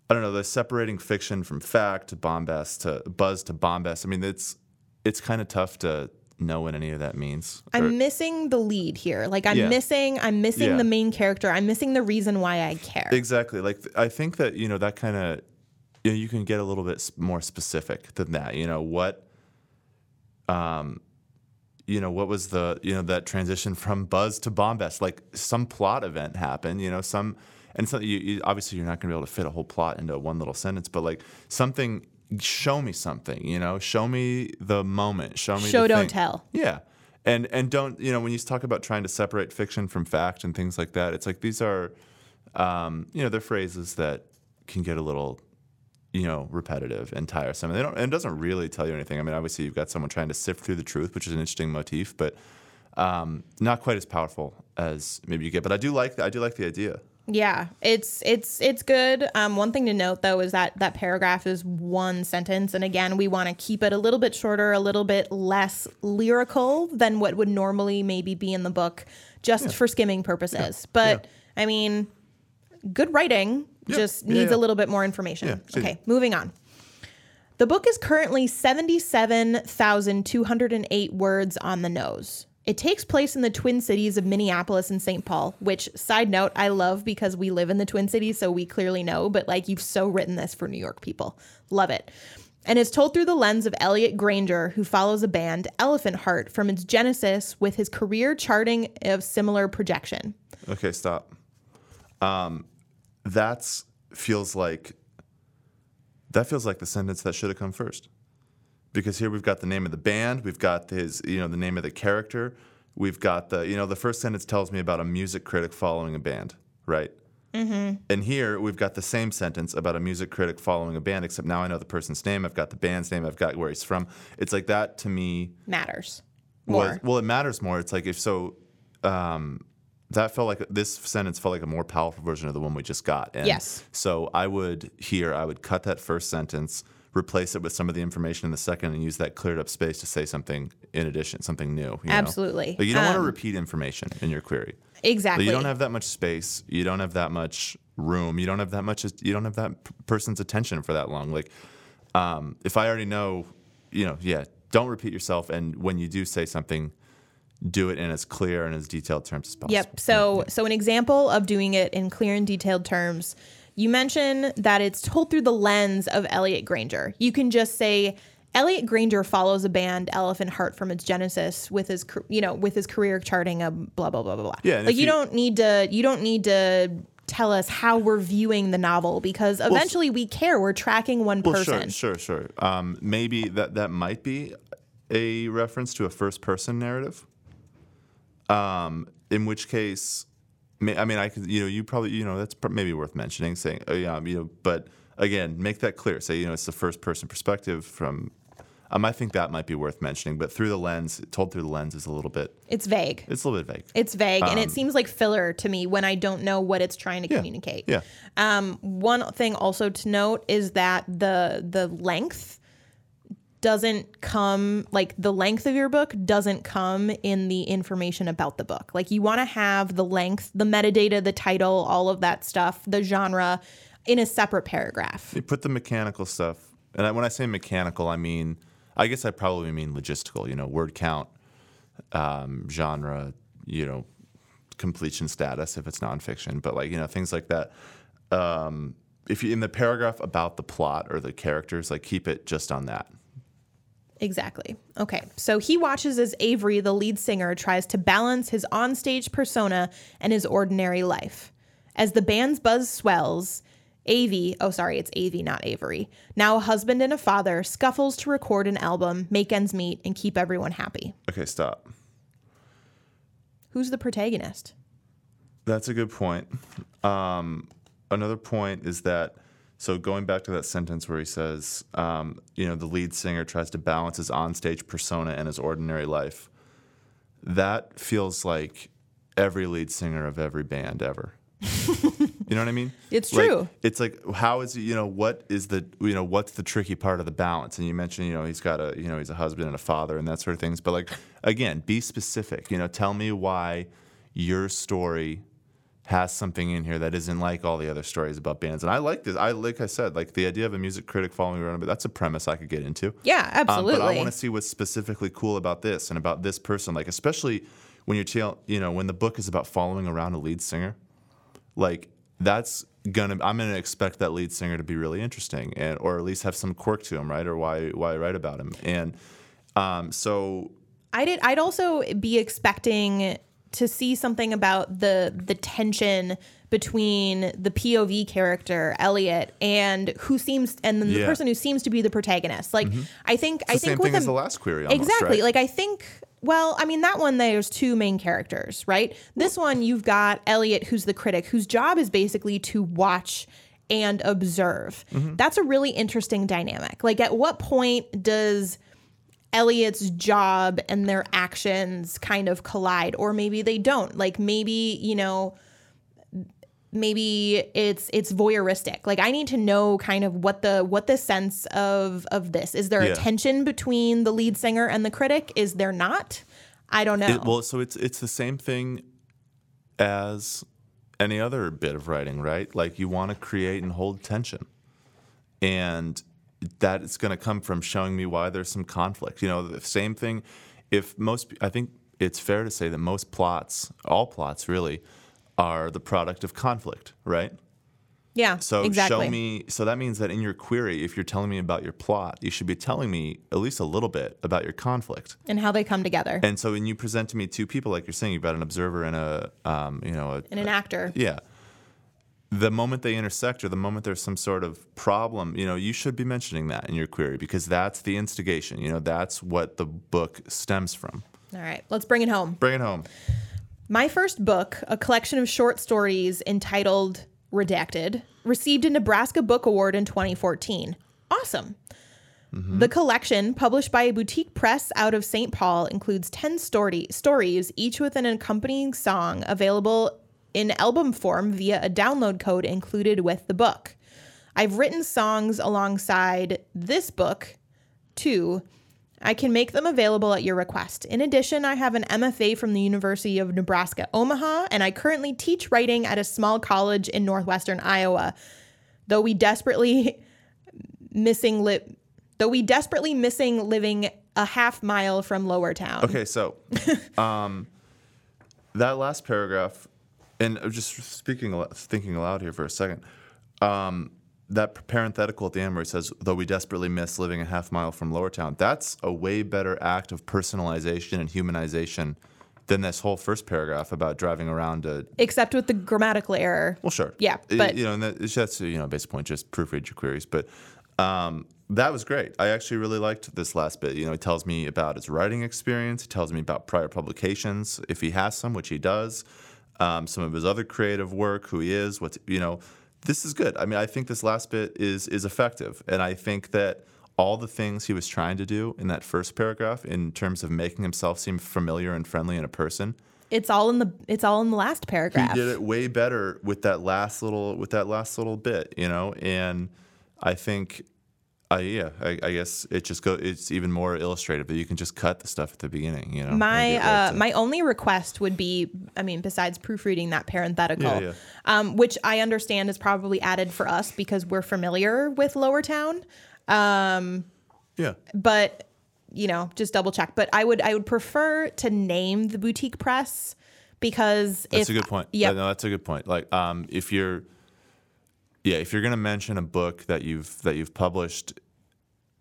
Speaker 1: I don't know the separating fiction from fact to bombast to buzz to bombast. I mean, it's it's kind of tough to know what any of that means.
Speaker 2: I'm missing the lead here. Like I'm
Speaker 1: Yeah.
Speaker 2: missing. I'm missing
Speaker 1: Yeah.
Speaker 2: the main character. I'm missing the reason why I care.
Speaker 1: Exactly. Like I think that you know that kind of you know you can get a little bit more specific than that. You know what um you know what was the you know that transition from buzz to bombast like some plot event happened, you know, some and so you, you obviously you're not going to be able to fit a whole plot into one little sentence, but like something show me something, you know, show me the moment, show me
Speaker 2: Show don't
Speaker 1: thing.
Speaker 2: tell.
Speaker 1: Yeah. And and don't you know when you talk about trying to separate fiction from fact and things like that, it's like these are um, you know, they're phrases that can get a little, you know, repetitive and tiresome. And they don't and it doesn't really tell you anything. I mean, obviously you've got someone trying to sift through the truth, which is an interesting motif, but um, not quite as powerful as maybe you get. But I do like I do like the idea.
Speaker 2: Yeah, it's it's it's good. Um, one thing to note though is that that paragraph is one sentence, and again, we want to keep it a little bit shorter, a little bit less lyrical than what would normally maybe be in the book, just for skimming purposes. But I mean, good writing
Speaker 1: Yeah.
Speaker 2: just
Speaker 1: Yeah,
Speaker 2: needs
Speaker 1: yeah.
Speaker 2: a little bit more information. Okay, moving on. The book is currently 77,208 words on the nose. It takes place in the Twin Cities of Minneapolis and St. Paul, which, side note, I love because we live in the Twin Cities, so we clearly know, but like you've so written this for New York people. Love it. And is told through the lens of Elliot Granger, who follows a band, Elephant Heart, from its genesis with his career charting of similar projection.
Speaker 1: Okay, stop. Um, that's feels like that feels like the sentence that should have come first, because here we've got the name of the band, we've got his, you know, the name of the character, we've got the, you know, the first sentence tells me about a music critic following a band, right? Mm-hmm. And here we've got the same sentence about a music critic following a band, except now I know the person's name, I've got the band's name, I've got where he's from. It's like that to me
Speaker 2: Matters more.
Speaker 1: was well it matters more it's like if so um that felt like this sentence felt like a more powerful version of the one we just got and
Speaker 2: Yes.
Speaker 1: so i would here i would cut that first sentence replace it with some of the information in the second and use that cleared up space to say something in addition something new you know?
Speaker 2: Absolutely.
Speaker 1: like you don't want to
Speaker 2: Um,
Speaker 1: repeat information in your query
Speaker 2: exactly.
Speaker 1: You don't have that much space you don't have that much room you don't have that much you don't have that p- person's attention for that long like um, if i already know you know yeah don't repeat yourself and when you do say something do it in as clear and as detailed terms as possible
Speaker 2: Yep. So so an example of doing it in clear and detailed terms. You mention that it's told through the lens of Elliot Granger. You can just say Elliot Granger follows a band Elephant Heart from its genesis with his you know with his career charting a blah blah blah blah blah.
Speaker 1: Yeah,
Speaker 2: Like you,
Speaker 1: you-
Speaker 2: don't need to you don't need to tell us how we're viewing the novel because eventually we care. We're tracking one
Speaker 1: well
Speaker 2: person.
Speaker 1: sure sure sure um, maybe that that might be a reference to a first person narrative um, in which case I mean, I could, you know, you probably, you know, that's maybe worth mentioning, saying, oh, yeah, you know, but again, make that clear. Say, you know, it's the first person perspective from Um, I think that might be worth mentioning, but through the lens, told through the lens is a little bit.
Speaker 2: It's vague.
Speaker 1: It's a little bit vague.
Speaker 2: It's vague, and
Speaker 1: Um,
Speaker 2: it seems like filler to me when I don't know what it's trying to communicate.
Speaker 1: Yeah.
Speaker 2: Um, one thing also to note is that the the length doesn't come like the length of your book doesn't come in the information about the book. Like you want to have the length, the metadata, the title, all of that stuff, the genre in a separate paragraph.
Speaker 1: You put the mechanical stuff, and when I say mechanical, I mean, I guess I probably mean logistical. You know, word count, um, genre, you know, completion status if it's nonfiction, but like you know things like that. Um, if you in the paragraph about the plot or the characters, like keep it just on that.
Speaker 2: Exactly. Okay. So he watches as Avery, the lead singer, tries to balance his onstage persona and his ordinary life. As the band's buzz swells, Avy, oh, sorry, it's Avy, not Avery, now a husband and a father, scuffles to record an album, make ends meet, and keep everyone happy.
Speaker 1: Okay, stop.
Speaker 2: Who's the protagonist?
Speaker 1: That's a good point. Um, another point is that so going back to that sentence where he says, um, you know, the lead singer tries to balance his onstage persona and his ordinary life. That feels like every lead singer of every band ever. you know what I mean?
Speaker 2: It's
Speaker 1: Like,
Speaker 2: true.
Speaker 1: it's like how is it, you know what is the you know what's the tricky part of the balance? And you mentioned you know he's got a you know he's a husband and a father and that sort of things. But like again, be specific. You know, tell me why your story has something in here that isn't like all the other stories about bands. And I like this. I like I said, like the idea of a music critic following around, but that's a premise I could get into.
Speaker 2: Yeah,
Speaker 1: Um,
Speaker 2: absolutely.
Speaker 1: but I want to see what's specifically cool about this and about this person. Like especially when you're tell, you know when the book is about following around a lead singer, like that's gonna I'm gonna expect that lead singer to be really interesting and or at least have some quirk to him, right? Or why why write about him? And um, so
Speaker 2: I did. I'd also be expecting to see something about the the tension between the POV character Elliot and who seems and then the
Speaker 1: Yeah.
Speaker 2: person who seems to be the protagonist. Like I think I
Speaker 1: the
Speaker 2: think with
Speaker 1: thing as
Speaker 2: a-
Speaker 1: the last query. Almost,
Speaker 2: exactly.
Speaker 1: right?
Speaker 2: Like I think. Well, I mean that one there's two main characters, right? This one you've got Elliot, who's the critic, whose job is basically to watch and observe.
Speaker 1: Mm-hmm.
Speaker 2: That's a really interesting dynamic. Like at what point does Elliot's job and their actions kind of collide, or maybe they don't. Like maybe you know, maybe it's it's voyeuristic. Like I need to know kind of what the what the sense of of this is. There
Speaker 1: Yeah.
Speaker 2: a tension between the lead singer and the critic? Is there not? I don't know.
Speaker 1: It, well, so it's it's the same thing as any other bit of writing, right? Like you want to create and hold tension, and that is going to come from showing me why there's some conflict. You know, the same thing. If most, I think it's fair to say that most plots, all plots really, are the product of conflict, right?
Speaker 2: yeah.
Speaker 1: So
Speaker 2: exactly.
Speaker 1: show me. So that means that in your query, if you're telling me about your plot, you should be telling me at least a little bit about your conflict.
Speaker 2: and how they come together.
Speaker 1: And so when you present to me two people, like you're saying, you've got an observer and a, um, you know, a,
Speaker 2: and an actor.
Speaker 1: yeah. The moment they intersect or the moment there's some sort of problem, you know, you should be mentioning that in your query because that's the instigation. You know, that's what the book stems from.
Speaker 2: All right, let's bring it home.
Speaker 1: Bring it home.
Speaker 2: My first book, a collection of short stories entitled Redacted, received a Nebraska Book Award in 2014. Awesome. Mm-hmm. The collection, published by a boutique press out of St. Paul, includes 10 story, stories, each with an accompanying song available in album form via a download code included with the book. I've written songs alongside this book too. I can make them available at your request. In addition, I have an MFA from the University of Nebraska Omaha, and I currently teach writing at a small college in northwestern Iowa. Though we desperately missing li- though we desperately missing living a half mile from Lower Town.
Speaker 1: Okay, so um, that last paragraph, and just speaking, thinking aloud here for a second. Um, that parenthetical at the end where he says, "Though we desperately miss living a half mile from Lower Town," that's a way better act of personalization and humanization than this whole first paragraph about driving around a.
Speaker 2: Except with the grammatical error.
Speaker 1: Well, sure.
Speaker 2: Yeah, but-
Speaker 1: you know, and that, it's just you know, basic point, just proofread your queries. But um, that was great. I actually really liked this last bit. You know, he tells me about his writing experience. He tells me about prior publications, if he has some, which he does. Um, some of his other creative work, who he is, what's you know, this is good. I mean, I think this last bit is is effective, and I think that all the things he was trying to do in that first paragraph in terms of making himself seem familiar and friendly in a person.
Speaker 2: It's all in the it's all in the last paragraph.
Speaker 1: He did it way better with that last little with that last little bit, you know. And I think, I yeah, I, I guess it just go. It's even more illustrative that you can just cut the stuff at the beginning, you know.
Speaker 2: My
Speaker 1: right
Speaker 2: uh,
Speaker 1: to-
Speaker 2: my only request would be, I mean, besides proofreading that parenthetical,
Speaker 1: Yeah, yeah.
Speaker 2: Um, which I understand is probably added for us because we're familiar with Lower Town,
Speaker 1: yeah,
Speaker 2: but you know, just double check. But I would I would prefer to name the boutique press because
Speaker 1: That's
Speaker 2: if,
Speaker 1: a good point.
Speaker 2: Yeah,
Speaker 1: Yeah, no, that's a good point. Like, um, if you're, yeah, if you're gonna mention a book that you've that you've published,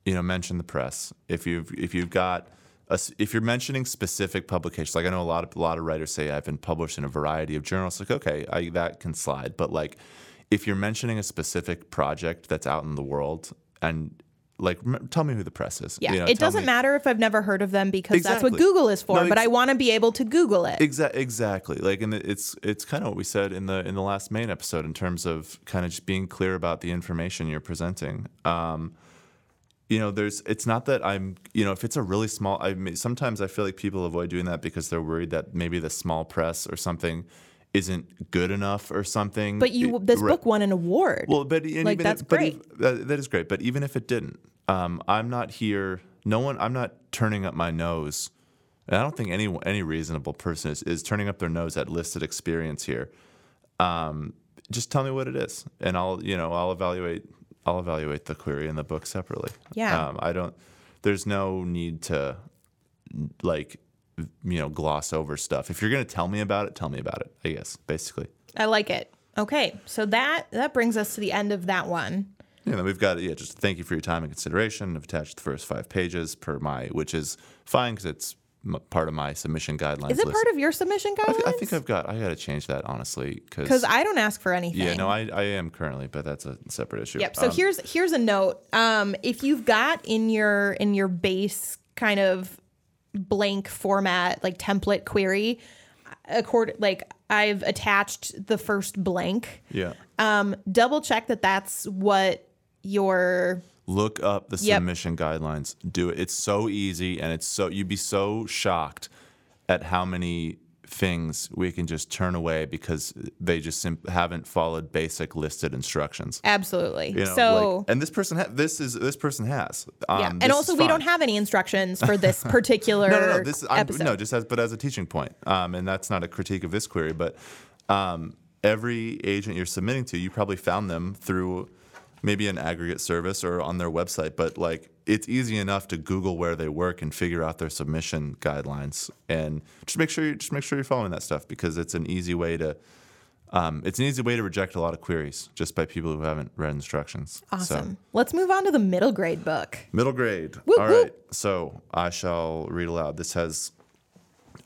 Speaker 1: you know, mention the press. If you've if you've got a if you're mentioning specific publications, like I know a lot of a lot of writers say I've been published in a variety of journals. Like, okay, I, that can slide. But like, if you're mentioning a specific project that's out in the world and like, tell me who the press is.
Speaker 2: yeah.
Speaker 1: You know,
Speaker 2: it doesn't
Speaker 1: me-
Speaker 2: matter if I've never heard of them because that's what Google is for.
Speaker 1: No,
Speaker 2: but I want to be able to Google it.
Speaker 1: Exa- exactly. Like, and it's it's kind of what we said in the in the last main episode in terms of kind of just being clear about the information you're presenting. Um, you know, there's it's not that I'm you know if it's a really small. I mean, sometimes I feel like people avoid doing that because they're worried that maybe the small press or something isn't good enough or something.
Speaker 2: but you, this
Speaker 1: right.
Speaker 2: book won an award.
Speaker 1: Well, but
Speaker 2: Like,
Speaker 1: even
Speaker 2: that's
Speaker 1: if, but
Speaker 2: great.
Speaker 1: if- that, that is great. But even if it didn't, um, I'm not here. No one. I'm not turning up my nose. And I don't think any any reasonable person is, is turning up their nose at listed experience here. Um, just tell me what it is, and I'll you know I'll evaluate I'll evaluate the query and the book separately.
Speaker 2: Yeah.
Speaker 1: Um, I don't. There's no need to like you know gloss over stuff. If you're gonna tell me about it, tell me about it. I guess basically.
Speaker 2: I like it. Okay, so that that brings us to the end of that one.
Speaker 1: Yeah, then we've got yeah. Just thank you for your time and consideration. I've attached the first five pages per my, which is fine because it's m- part of my submission guidelines.
Speaker 2: Is it
Speaker 1: list.
Speaker 2: part of your submission
Speaker 1: I,
Speaker 2: guidelines?
Speaker 1: th- I think I've got. I got to change that honestly
Speaker 2: because
Speaker 1: because
Speaker 2: I don't ask for anything.
Speaker 1: yeah, no, I, I am currently, but that's a separate issue.
Speaker 2: Yep. So
Speaker 1: Um,
Speaker 2: here's here's a note. Um, if you've got in your in your base kind of blank format like template query, accord like I've attached the first blank.
Speaker 1: yeah.
Speaker 2: Um, double check that that's what your
Speaker 1: Look up the
Speaker 2: Yep.
Speaker 1: submission guidelines. Do it. It's so easy, and it's so you'd be so shocked at how many things we can just turn away because they just sim- haven't followed basic listed instructions.
Speaker 2: absolutely.
Speaker 1: You know,
Speaker 2: so
Speaker 1: like, and this person, ha- this is this person has. Um,
Speaker 2: yeah, and also we don't have any instructions for this particular
Speaker 1: No, no, no. This I'm,
Speaker 2: episode.
Speaker 1: no, just as but as a teaching point, um, and that's not a critique of this query, but um, every agent you're submitting to, you probably found them through maybe an aggregate service or on their website, but like it's easy enough to Google where they work and figure out their submission guidelines, and just make sure you just make sure you're following that stuff because it's an easy way to. Um, it's an easy way to reject a lot of queries just by people who haven't read instructions. So-
Speaker 2: awesome. Let's move on to the middle grade book.
Speaker 1: Middle grade.
Speaker 2: Whoop,
Speaker 1: All
Speaker 2: whoop.
Speaker 1: right. So I shall read aloud. This has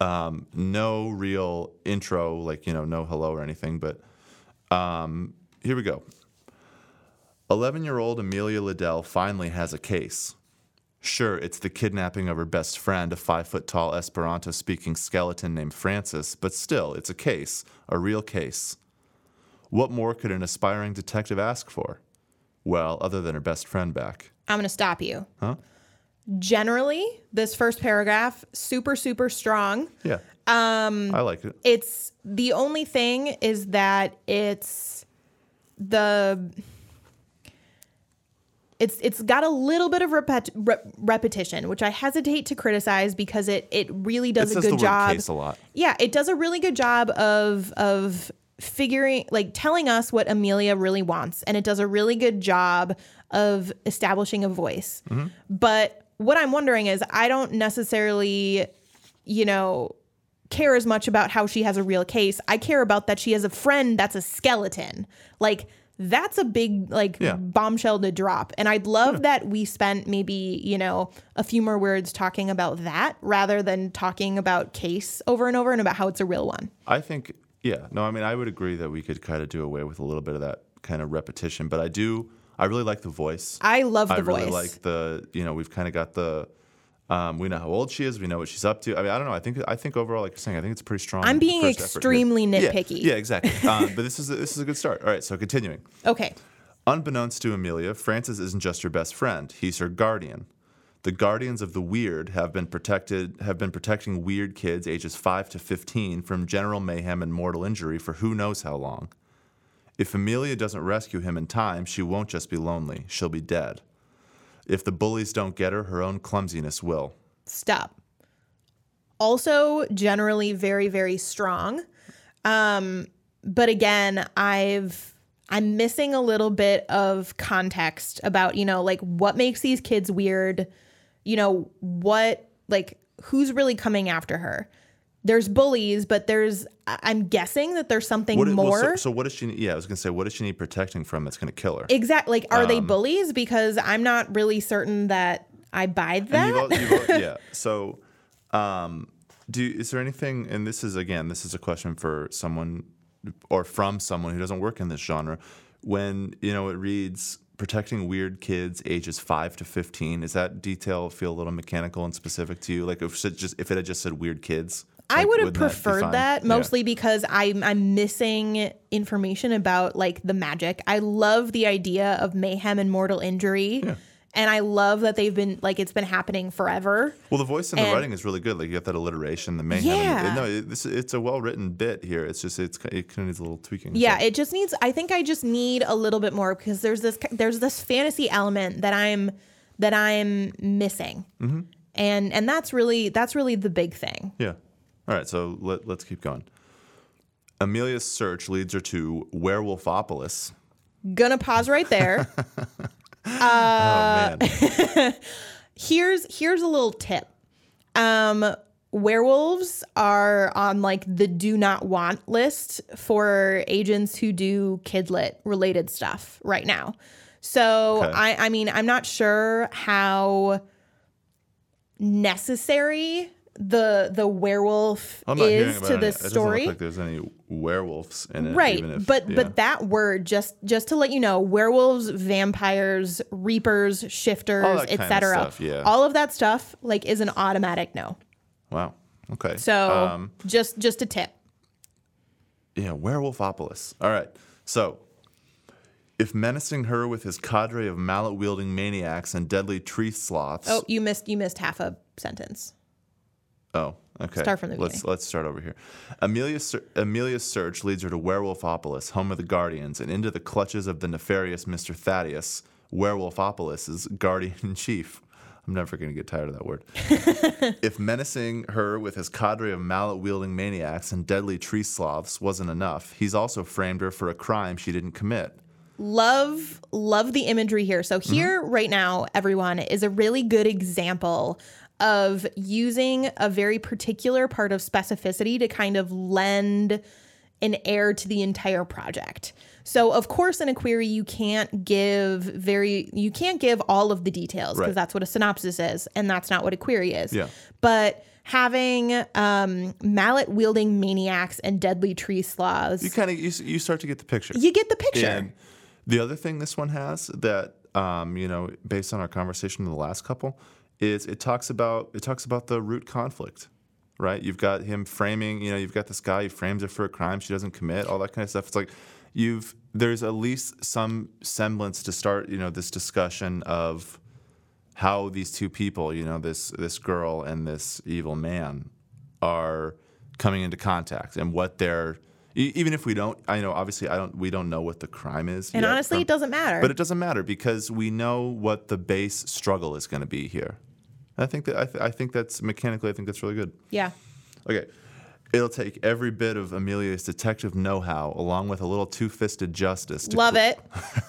Speaker 1: um, no real intro, like, you know, no hello or anything, but um, here we go. 11 year old Amelia Liddell finally has a case. Sure, it's the kidnapping of her best friend, a five foot tall Esperanto speaking skeleton named Francis, but still, it's a case, a real case. What more could an aspiring detective ask for? Well, other than her best friend back.
Speaker 2: I'm going to stop you.
Speaker 1: Huh?
Speaker 2: Generally, this first paragraph super super strong.
Speaker 1: Yeah. Um, I like it.
Speaker 2: It's the only thing is that it's the it's it's got a little bit of repet, rep, repetition, which I hesitate to criticize because it it really
Speaker 1: It
Speaker 2: does a
Speaker 1: says
Speaker 2: good job.
Speaker 1: case a lot.
Speaker 2: Yeah, it does a really good job of of figuring like telling us what Amelia really wants and it does a really good job of establishing a voice.
Speaker 1: Mm-hmm.
Speaker 2: But what I'm wondering is I don't necessarily you know care as much about how she has a real case. I care about that she has a friend that's a skeleton. Like that's a big like
Speaker 1: Yeah.
Speaker 2: bombshell to drop. And I'd love that we spent maybe, you know, a few more words talking about that rather than talking about case over and over and about how it's a real one.
Speaker 1: I think, yeah, no, I mean, I would agree that we could kind of do away with a little bit of that kind of repetition, but I do, I really like the voice.
Speaker 2: I love the
Speaker 1: I
Speaker 2: voice.
Speaker 1: really like the, you know, we've kind of got the, um, we know how old she is. We know what she's up to. I mean, I don't know. I think, I think overall, like you're saying, I think it's pretty strong.
Speaker 2: I'm being
Speaker 1: first effort here.
Speaker 2: extremely
Speaker 1: Yeah,
Speaker 2: nitpicky.
Speaker 1: Yeah, exactly. um, but this is a, this is a good start. All right, so continuing.
Speaker 2: okay.
Speaker 1: Unbeknownst to Amelia, Francis isn't just her best friend, he's her guardian. The guardians of the weird have been protected have been protecting weird kids ages 5 to 15 from general mayhem and mortal injury for who knows how long. If Amelia doesn't rescue him in time, she won't just be lonely, she'll be dead. If the bullies don't get her, her own clumsiness will.
Speaker 2: Stop. Also, generally very, very strong. Um, but again, I've I'm missing a little bit of context about, you know, like what makes these kids weird, you know, what like who's really coming after her. There's bullies, but there's I'm guessing that there's something
Speaker 1: What, well,
Speaker 2: more.
Speaker 1: so, so what does she? Yeah, I was gonna say, what does she need protecting from that's gonna kill her?
Speaker 2: Exactly. Like, are they
Speaker 1: Um,
Speaker 2: bullies? Because I'm not really certain that I buy that.
Speaker 1: you've you've yeah. So, um, do is there anything? And this is again, this is a question for someone or from someone who doesn't work in this genre. When you know it reads protecting weird kids ages five to fifteen, is that detail feel a little mechanical and specific to you? Like if it just if it had just said weird kids,
Speaker 2: I
Speaker 1: like,
Speaker 2: would have
Speaker 1: that
Speaker 2: preferred that
Speaker 1: Yeah.
Speaker 2: mostly because I'm I'm missing information about like the magic. I love the idea of mayhem and mortal injury. And I love that they've been like it's been happening forever.
Speaker 1: Well, the voice and the writing is really good. Like you have that alliteration, the mayhem. and-
Speaker 2: Yeah.
Speaker 1: no, it, this, it's a well written bit here. It's just it's it kind of needs a little tweaking.
Speaker 2: Yeah,
Speaker 1: So-
Speaker 2: it just needs I think I just need a little bit more because there's this there's this fantasy element that I'm that I'm missing.
Speaker 1: Mm-hmm.
Speaker 2: And and that's really that's really the big thing.
Speaker 1: Yeah. All right, so let, let's keep going. Amelia's search leads her to Werewolfopolis.
Speaker 2: Gonna pause right there.
Speaker 1: oh, man.
Speaker 2: here's here's a little tip. Um werewolves are on like the do not want list for agents who do kidlit related stuff right now. So
Speaker 1: Okay.
Speaker 2: I I mean I'm not sure how necessary the the werewolf is to this
Speaker 1: It doesn't
Speaker 2: story.
Speaker 1: look like there's any werewolves in it.
Speaker 2: right
Speaker 1: if-
Speaker 2: but
Speaker 1: yeah.
Speaker 2: but that word just just to let you know werewolves vampires reapers shifters
Speaker 1: All kind of
Speaker 2: etc
Speaker 1: yeah.
Speaker 2: all of that stuff like is an automatic no
Speaker 1: Wow. Okay.
Speaker 2: so
Speaker 1: Um,
Speaker 2: just just a tip
Speaker 1: yeah, Werewolfopolis. All right. So, if menacing her with his cadre of mallet wielding maniacs and deadly tree sloths.
Speaker 2: oh you missed you missed half a sentence
Speaker 1: Oh, okay.
Speaker 2: Start from the
Speaker 1: let's
Speaker 2: beginning.
Speaker 1: let's start over here. Amelia's ser- Amelia's search leads her to Werewolfopolis, home of the Guardians, and into the clutches of the nefarious Mr. Thaddeus, Werewolfopolis's guardian in chief. I'm never going to get tired of that word. if menacing her with his cadre of mallet wielding maniacs and deadly tree sloths wasn't enough, he's also framed her for a crime she didn't commit.
Speaker 2: love love the imagery here so
Speaker 1: Mm-hmm.
Speaker 2: here right now everyone is a really good example of using a very particular part of specificity to kind of lend an air to the entire project so of course in a query you can't give very you can't give all of the details because
Speaker 1: Right.
Speaker 2: that's what a synopsis is and that's not what a query is
Speaker 1: Yeah.
Speaker 2: but having um, mallet wielding maniacs and deadly tree sloths
Speaker 1: You kind of you, you start to get the picture.
Speaker 2: you get the picture
Speaker 1: And the other thing this one has that um, you know, based on our conversation in the last couple, is it talks about it talks about the root conflict. Right? You've got him framing, you know, you've got this guy, he frames her for a crime she doesn't commit, all that kind of stuff. It's like you've there's at least some semblance to start, you know, this discussion of how these two people, you know, this this girl and this evil man are coming into contact and what they're even if we don't I know obviously I don't we don't know what the crime is
Speaker 2: and honestly
Speaker 1: from-
Speaker 2: it doesn't matter
Speaker 1: but it doesn't matter because we know what the base struggle is going to be here. I think that I, th- I think that's mechanically I think that's really good.
Speaker 2: yeah
Speaker 1: Okay. It'll take every bit of Amelia's detective know-how along with a little two-fisted justice to
Speaker 2: Love
Speaker 1: cle-
Speaker 2: it.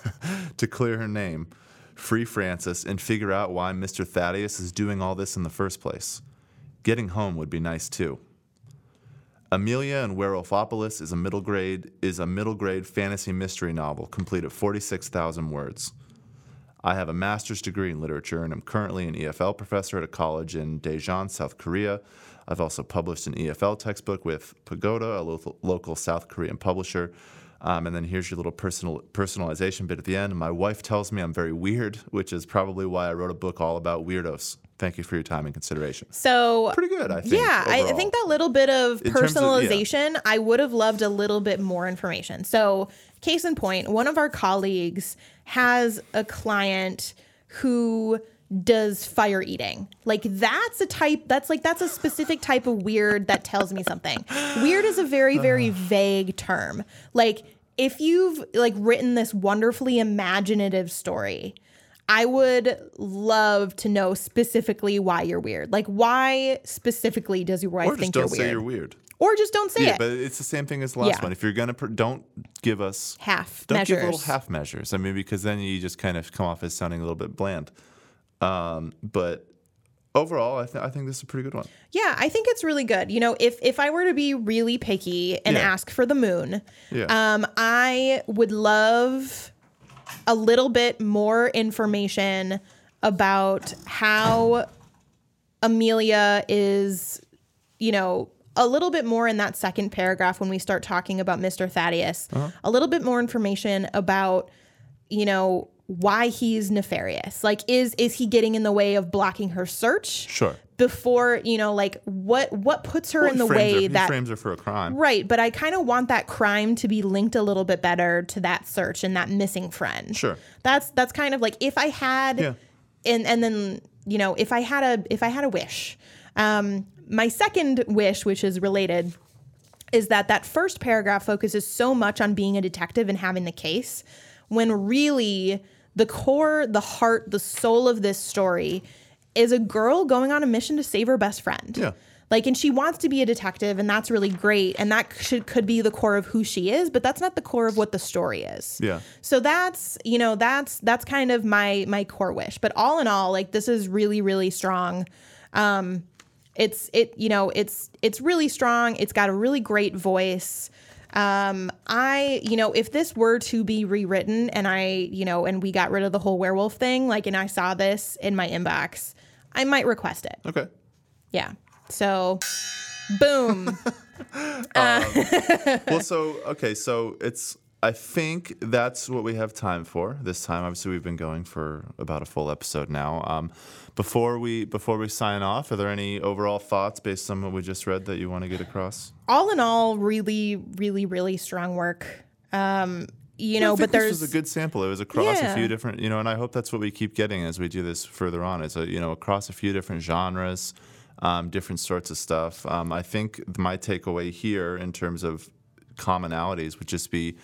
Speaker 1: to clear her name, free Francis, and figure out why Mr. Thaddeus is doing all this in the first place. Getting home would be nice too. Amelia and Werewolfopolis is a middle grade is a middle grade fantasy mystery novel complete at 46,000 words. I have a master's degree in literature and I'm currently an EFL professor at a college in Daejeon, South Korea. I've also published an EFL textbook with Pagoda, a local, local South Korean publisher. Um, and then here's your little personal personalization bit at the end. My wife tells me I'm very weird, which is probably why I wrote a book all about weirdos. thank you for your time and consideration.
Speaker 2: So
Speaker 1: Pretty good, I think.
Speaker 2: Yeah, I, I think that little bit of
Speaker 1: In terms of- yeah.
Speaker 2: personalization, I would have loved a little bit more information. So, case in point, one of our colleagues has a client who does fire eating. Like that's a type that's like that's a specific type of weird that tells me something. Weird is a very very vague term. Like if you've like written this wonderfully imaginative story, I would love to know specifically why you're weird. Like why specifically does your wife
Speaker 1: Or
Speaker 2: think
Speaker 1: don't
Speaker 2: you're
Speaker 1: say you're weird.
Speaker 2: Or just don't say
Speaker 1: Yeah,
Speaker 2: it.
Speaker 1: but it's the same thing as the last
Speaker 2: Yeah.
Speaker 1: one. If you're gonna, pr- don't give us
Speaker 2: half
Speaker 1: don't
Speaker 2: measures.
Speaker 1: give little half measures. I mean, because then you just kind of come off as sounding a little bit bland. Um, but overall, I, th- I think this is a pretty good one.
Speaker 2: Yeah, I think it's really good. You know, if if I were to be really picky and
Speaker 1: Yeah.
Speaker 2: ask for the moon,
Speaker 1: Yeah.
Speaker 2: um, I would love a little bit more information about how Amelia is, you know, a little bit more in that second paragraph when we start talking about Mr. Thaddeus.
Speaker 1: Uh-huh.
Speaker 2: A little bit more information about, you know, why he's nefarious. Like is is he getting in the way of blocking her search?
Speaker 1: Sure.
Speaker 2: Before, you know, like what what puts her
Speaker 1: Well,
Speaker 2: in the
Speaker 1: her-
Speaker 2: way
Speaker 1: he
Speaker 2: that
Speaker 1: frames her for a crime.
Speaker 2: Right, but I kind of want that crime to be linked a little bit better to that search and that missing friend.
Speaker 1: Sure.
Speaker 2: That's that's kind of like if I had
Speaker 1: Yeah.
Speaker 2: and and then, you know, if I had a if I had a wish. Um my second wish which is related is that that first paragraph focuses so much on being a detective and having the case when really the core, the heart, the soul of this story is a girl going on a mission to save her best friend.
Speaker 1: Yeah.
Speaker 2: Like, and she wants to be a detective, and that's really great. And that should, could be the core of who she is, but that's not the core of what the story is.
Speaker 1: Yeah.
Speaker 2: So that's, you know, that's, that's kind of my, my core wish. But all in all, like, this is really, really strong. Um, it's, it, you know, it's, it's really strong. It's got a really great voice. Um, I, you know, if this were to be rewritten and I, you know, and we got rid of the whole werewolf thing, like, and I saw this in my inbox, I might request it.
Speaker 1: Okay.
Speaker 2: Yeah. So, boom.
Speaker 1: well, so okay, so it's. I think that's what we have time for this time. Obviously, we've been going for about a full episode now. Um, before we before we sign off, are there any overall thoughts based on what we just read that you want to get across?
Speaker 2: all in all, really, really, really strong work. Um, you know, but there's
Speaker 1: this was a good sample. It was across
Speaker 2: Yeah.
Speaker 1: a few different, you know, and I hope that's what we keep getting as we do this further on. It's a, you know across a few different genres, um, different sorts of stuff. Um, I think my takeaway here in terms of commonalities would just be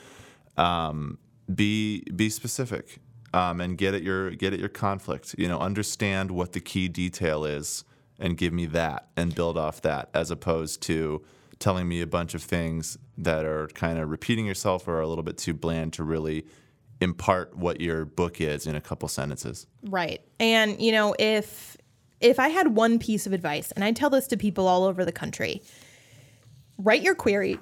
Speaker 1: um, be be specific um, and get at your get at your conflict. You know, understand what the key detail is and give me that and build off that, as opposed to telling me a bunch of things that are kind of repeating yourself or are a little bit too bland to really impart what your book is in a couple sentences.
Speaker 2: right. And you know, if if I had one piece of advice, and I tell this to people all over the country, write your query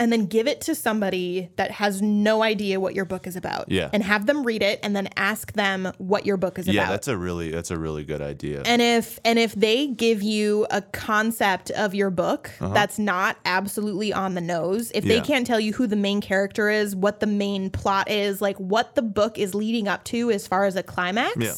Speaker 2: and then give it to somebody that has no idea what your book is about.
Speaker 1: Yeah.
Speaker 2: And have them read it and then ask them what your book is about.
Speaker 1: Yeah, that's a really that's a really good idea.
Speaker 2: And if and if they give you a concept of your book that's not absolutely on the nose, if they
Speaker 1: Uh-huh.
Speaker 2: Can't tell you who the main character is, what the main plot is, like what the book is leading up to as far as a climax,
Speaker 1: Yeah.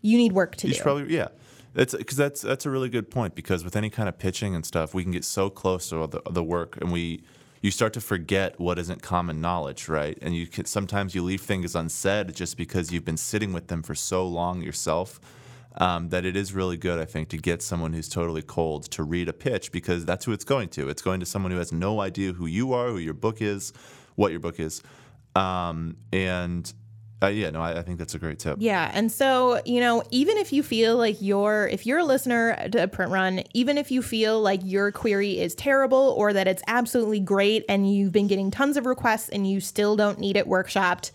Speaker 2: you need work to
Speaker 1: You
Speaker 2: do.
Speaker 1: probably yeah. That's because that's that's a really good point because with any kind of pitching and stuff, we can get so close to the the work and we you start to forget what isn't common knowledge, right? And you can sometimes you leave things unsaid just because you've been sitting with them for so long yourself. Um, that it is really good, I think, to get someone who's totally cold to read a pitch because that's who it's going to. It's going to someone who has no idea who you are, who your book is, what your book is, um, and uh, yeah, no, I, I think that's a great tip.
Speaker 2: Yeah, and so you know, even if you feel like you're, if you're a listener to Print Run, even if you feel like your query is terrible or that it's absolutely great and you've been getting tons of requests and you still don't need it workshopped,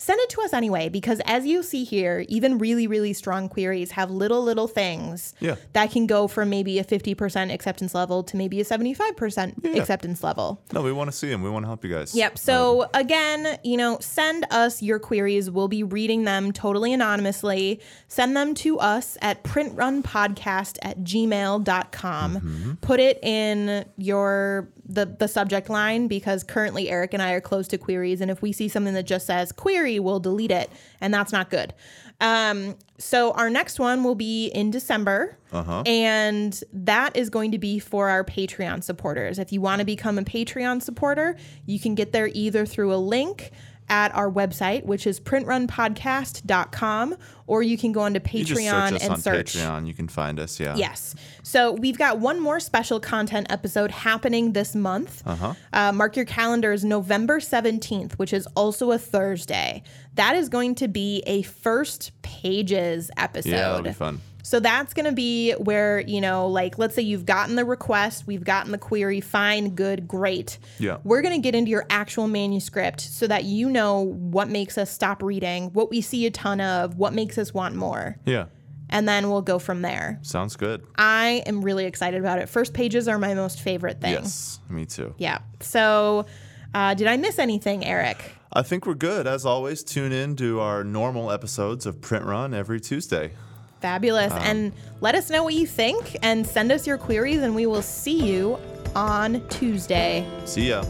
Speaker 2: send it to us anyway. Because as you see here, even really, really strong queries have little, little things
Speaker 1: Yeah.
Speaker 2: that can go from maybe a 50% acceptance level to maybe a 75%
Speaker 1: Yeah.
Speaker 2: acceptance level.
Speaker 1: No, we want to see them. We want to help you guys.
Speaker 2: Yep. So um, again, you know, send us your queries. We'll be reading them totally anonymously. Send them to us at printrunpodcast at gmail.com. Mm-hmm. Put it in your the the subject line because currently Erik and I are close to queries, and if we see something that just says query, we'll delete it, and that's not good. Um, so our next one will be in December,
Speaker 1: Uh-huh.
Speaker 2: and that is going to be for our Patreon supporters. If you want to become a Patreon supporter, you can get there either through a link at our website, which is printrunpodcast.com, or you can go onto Patreon
Speaker 1: search us
Speaker 2: and
Speaker 1: on
Speaker 2: search.
Speaker 1: Patreon. You can find us. Yeah.
Speaker 2: Yes. So we've got one more special content episode happening this month. Uh-huh. mark your calendars November 17th, which is also a Thursday. That is going to be a first pages episode.
Speaker 1: Yeah, that'll be fun.
Speaker 2: So that's going to be where, you know, like let's say you've gotten the request, we've gotten the query, fine, good, great.
Speaker 1: Yeah.
Speaker 2: We're going to get into your actual manuscript so that you know what makes us stop reading, what we see a ton of, what makes us want more.
Speaker 1: Yeah.
Speaker 2: And then we'll go from there.
Speaker 1: Sounds good.
Speaker 2: I am really excited about it. First pages are my most favorite thing.
Speaker 1: Yes. Me too.
Speaker 2: Yeah. So, uh, did I miss anything, Erik?
Speaker 1: I think we're good. As always, tune in to our normal episodes of Print Run every Tuesday.
Speaker 2: Fabulous. Um, and let us know what you think and send us your queries, and we will see you on Tuesday.
Speaker 1: See ya.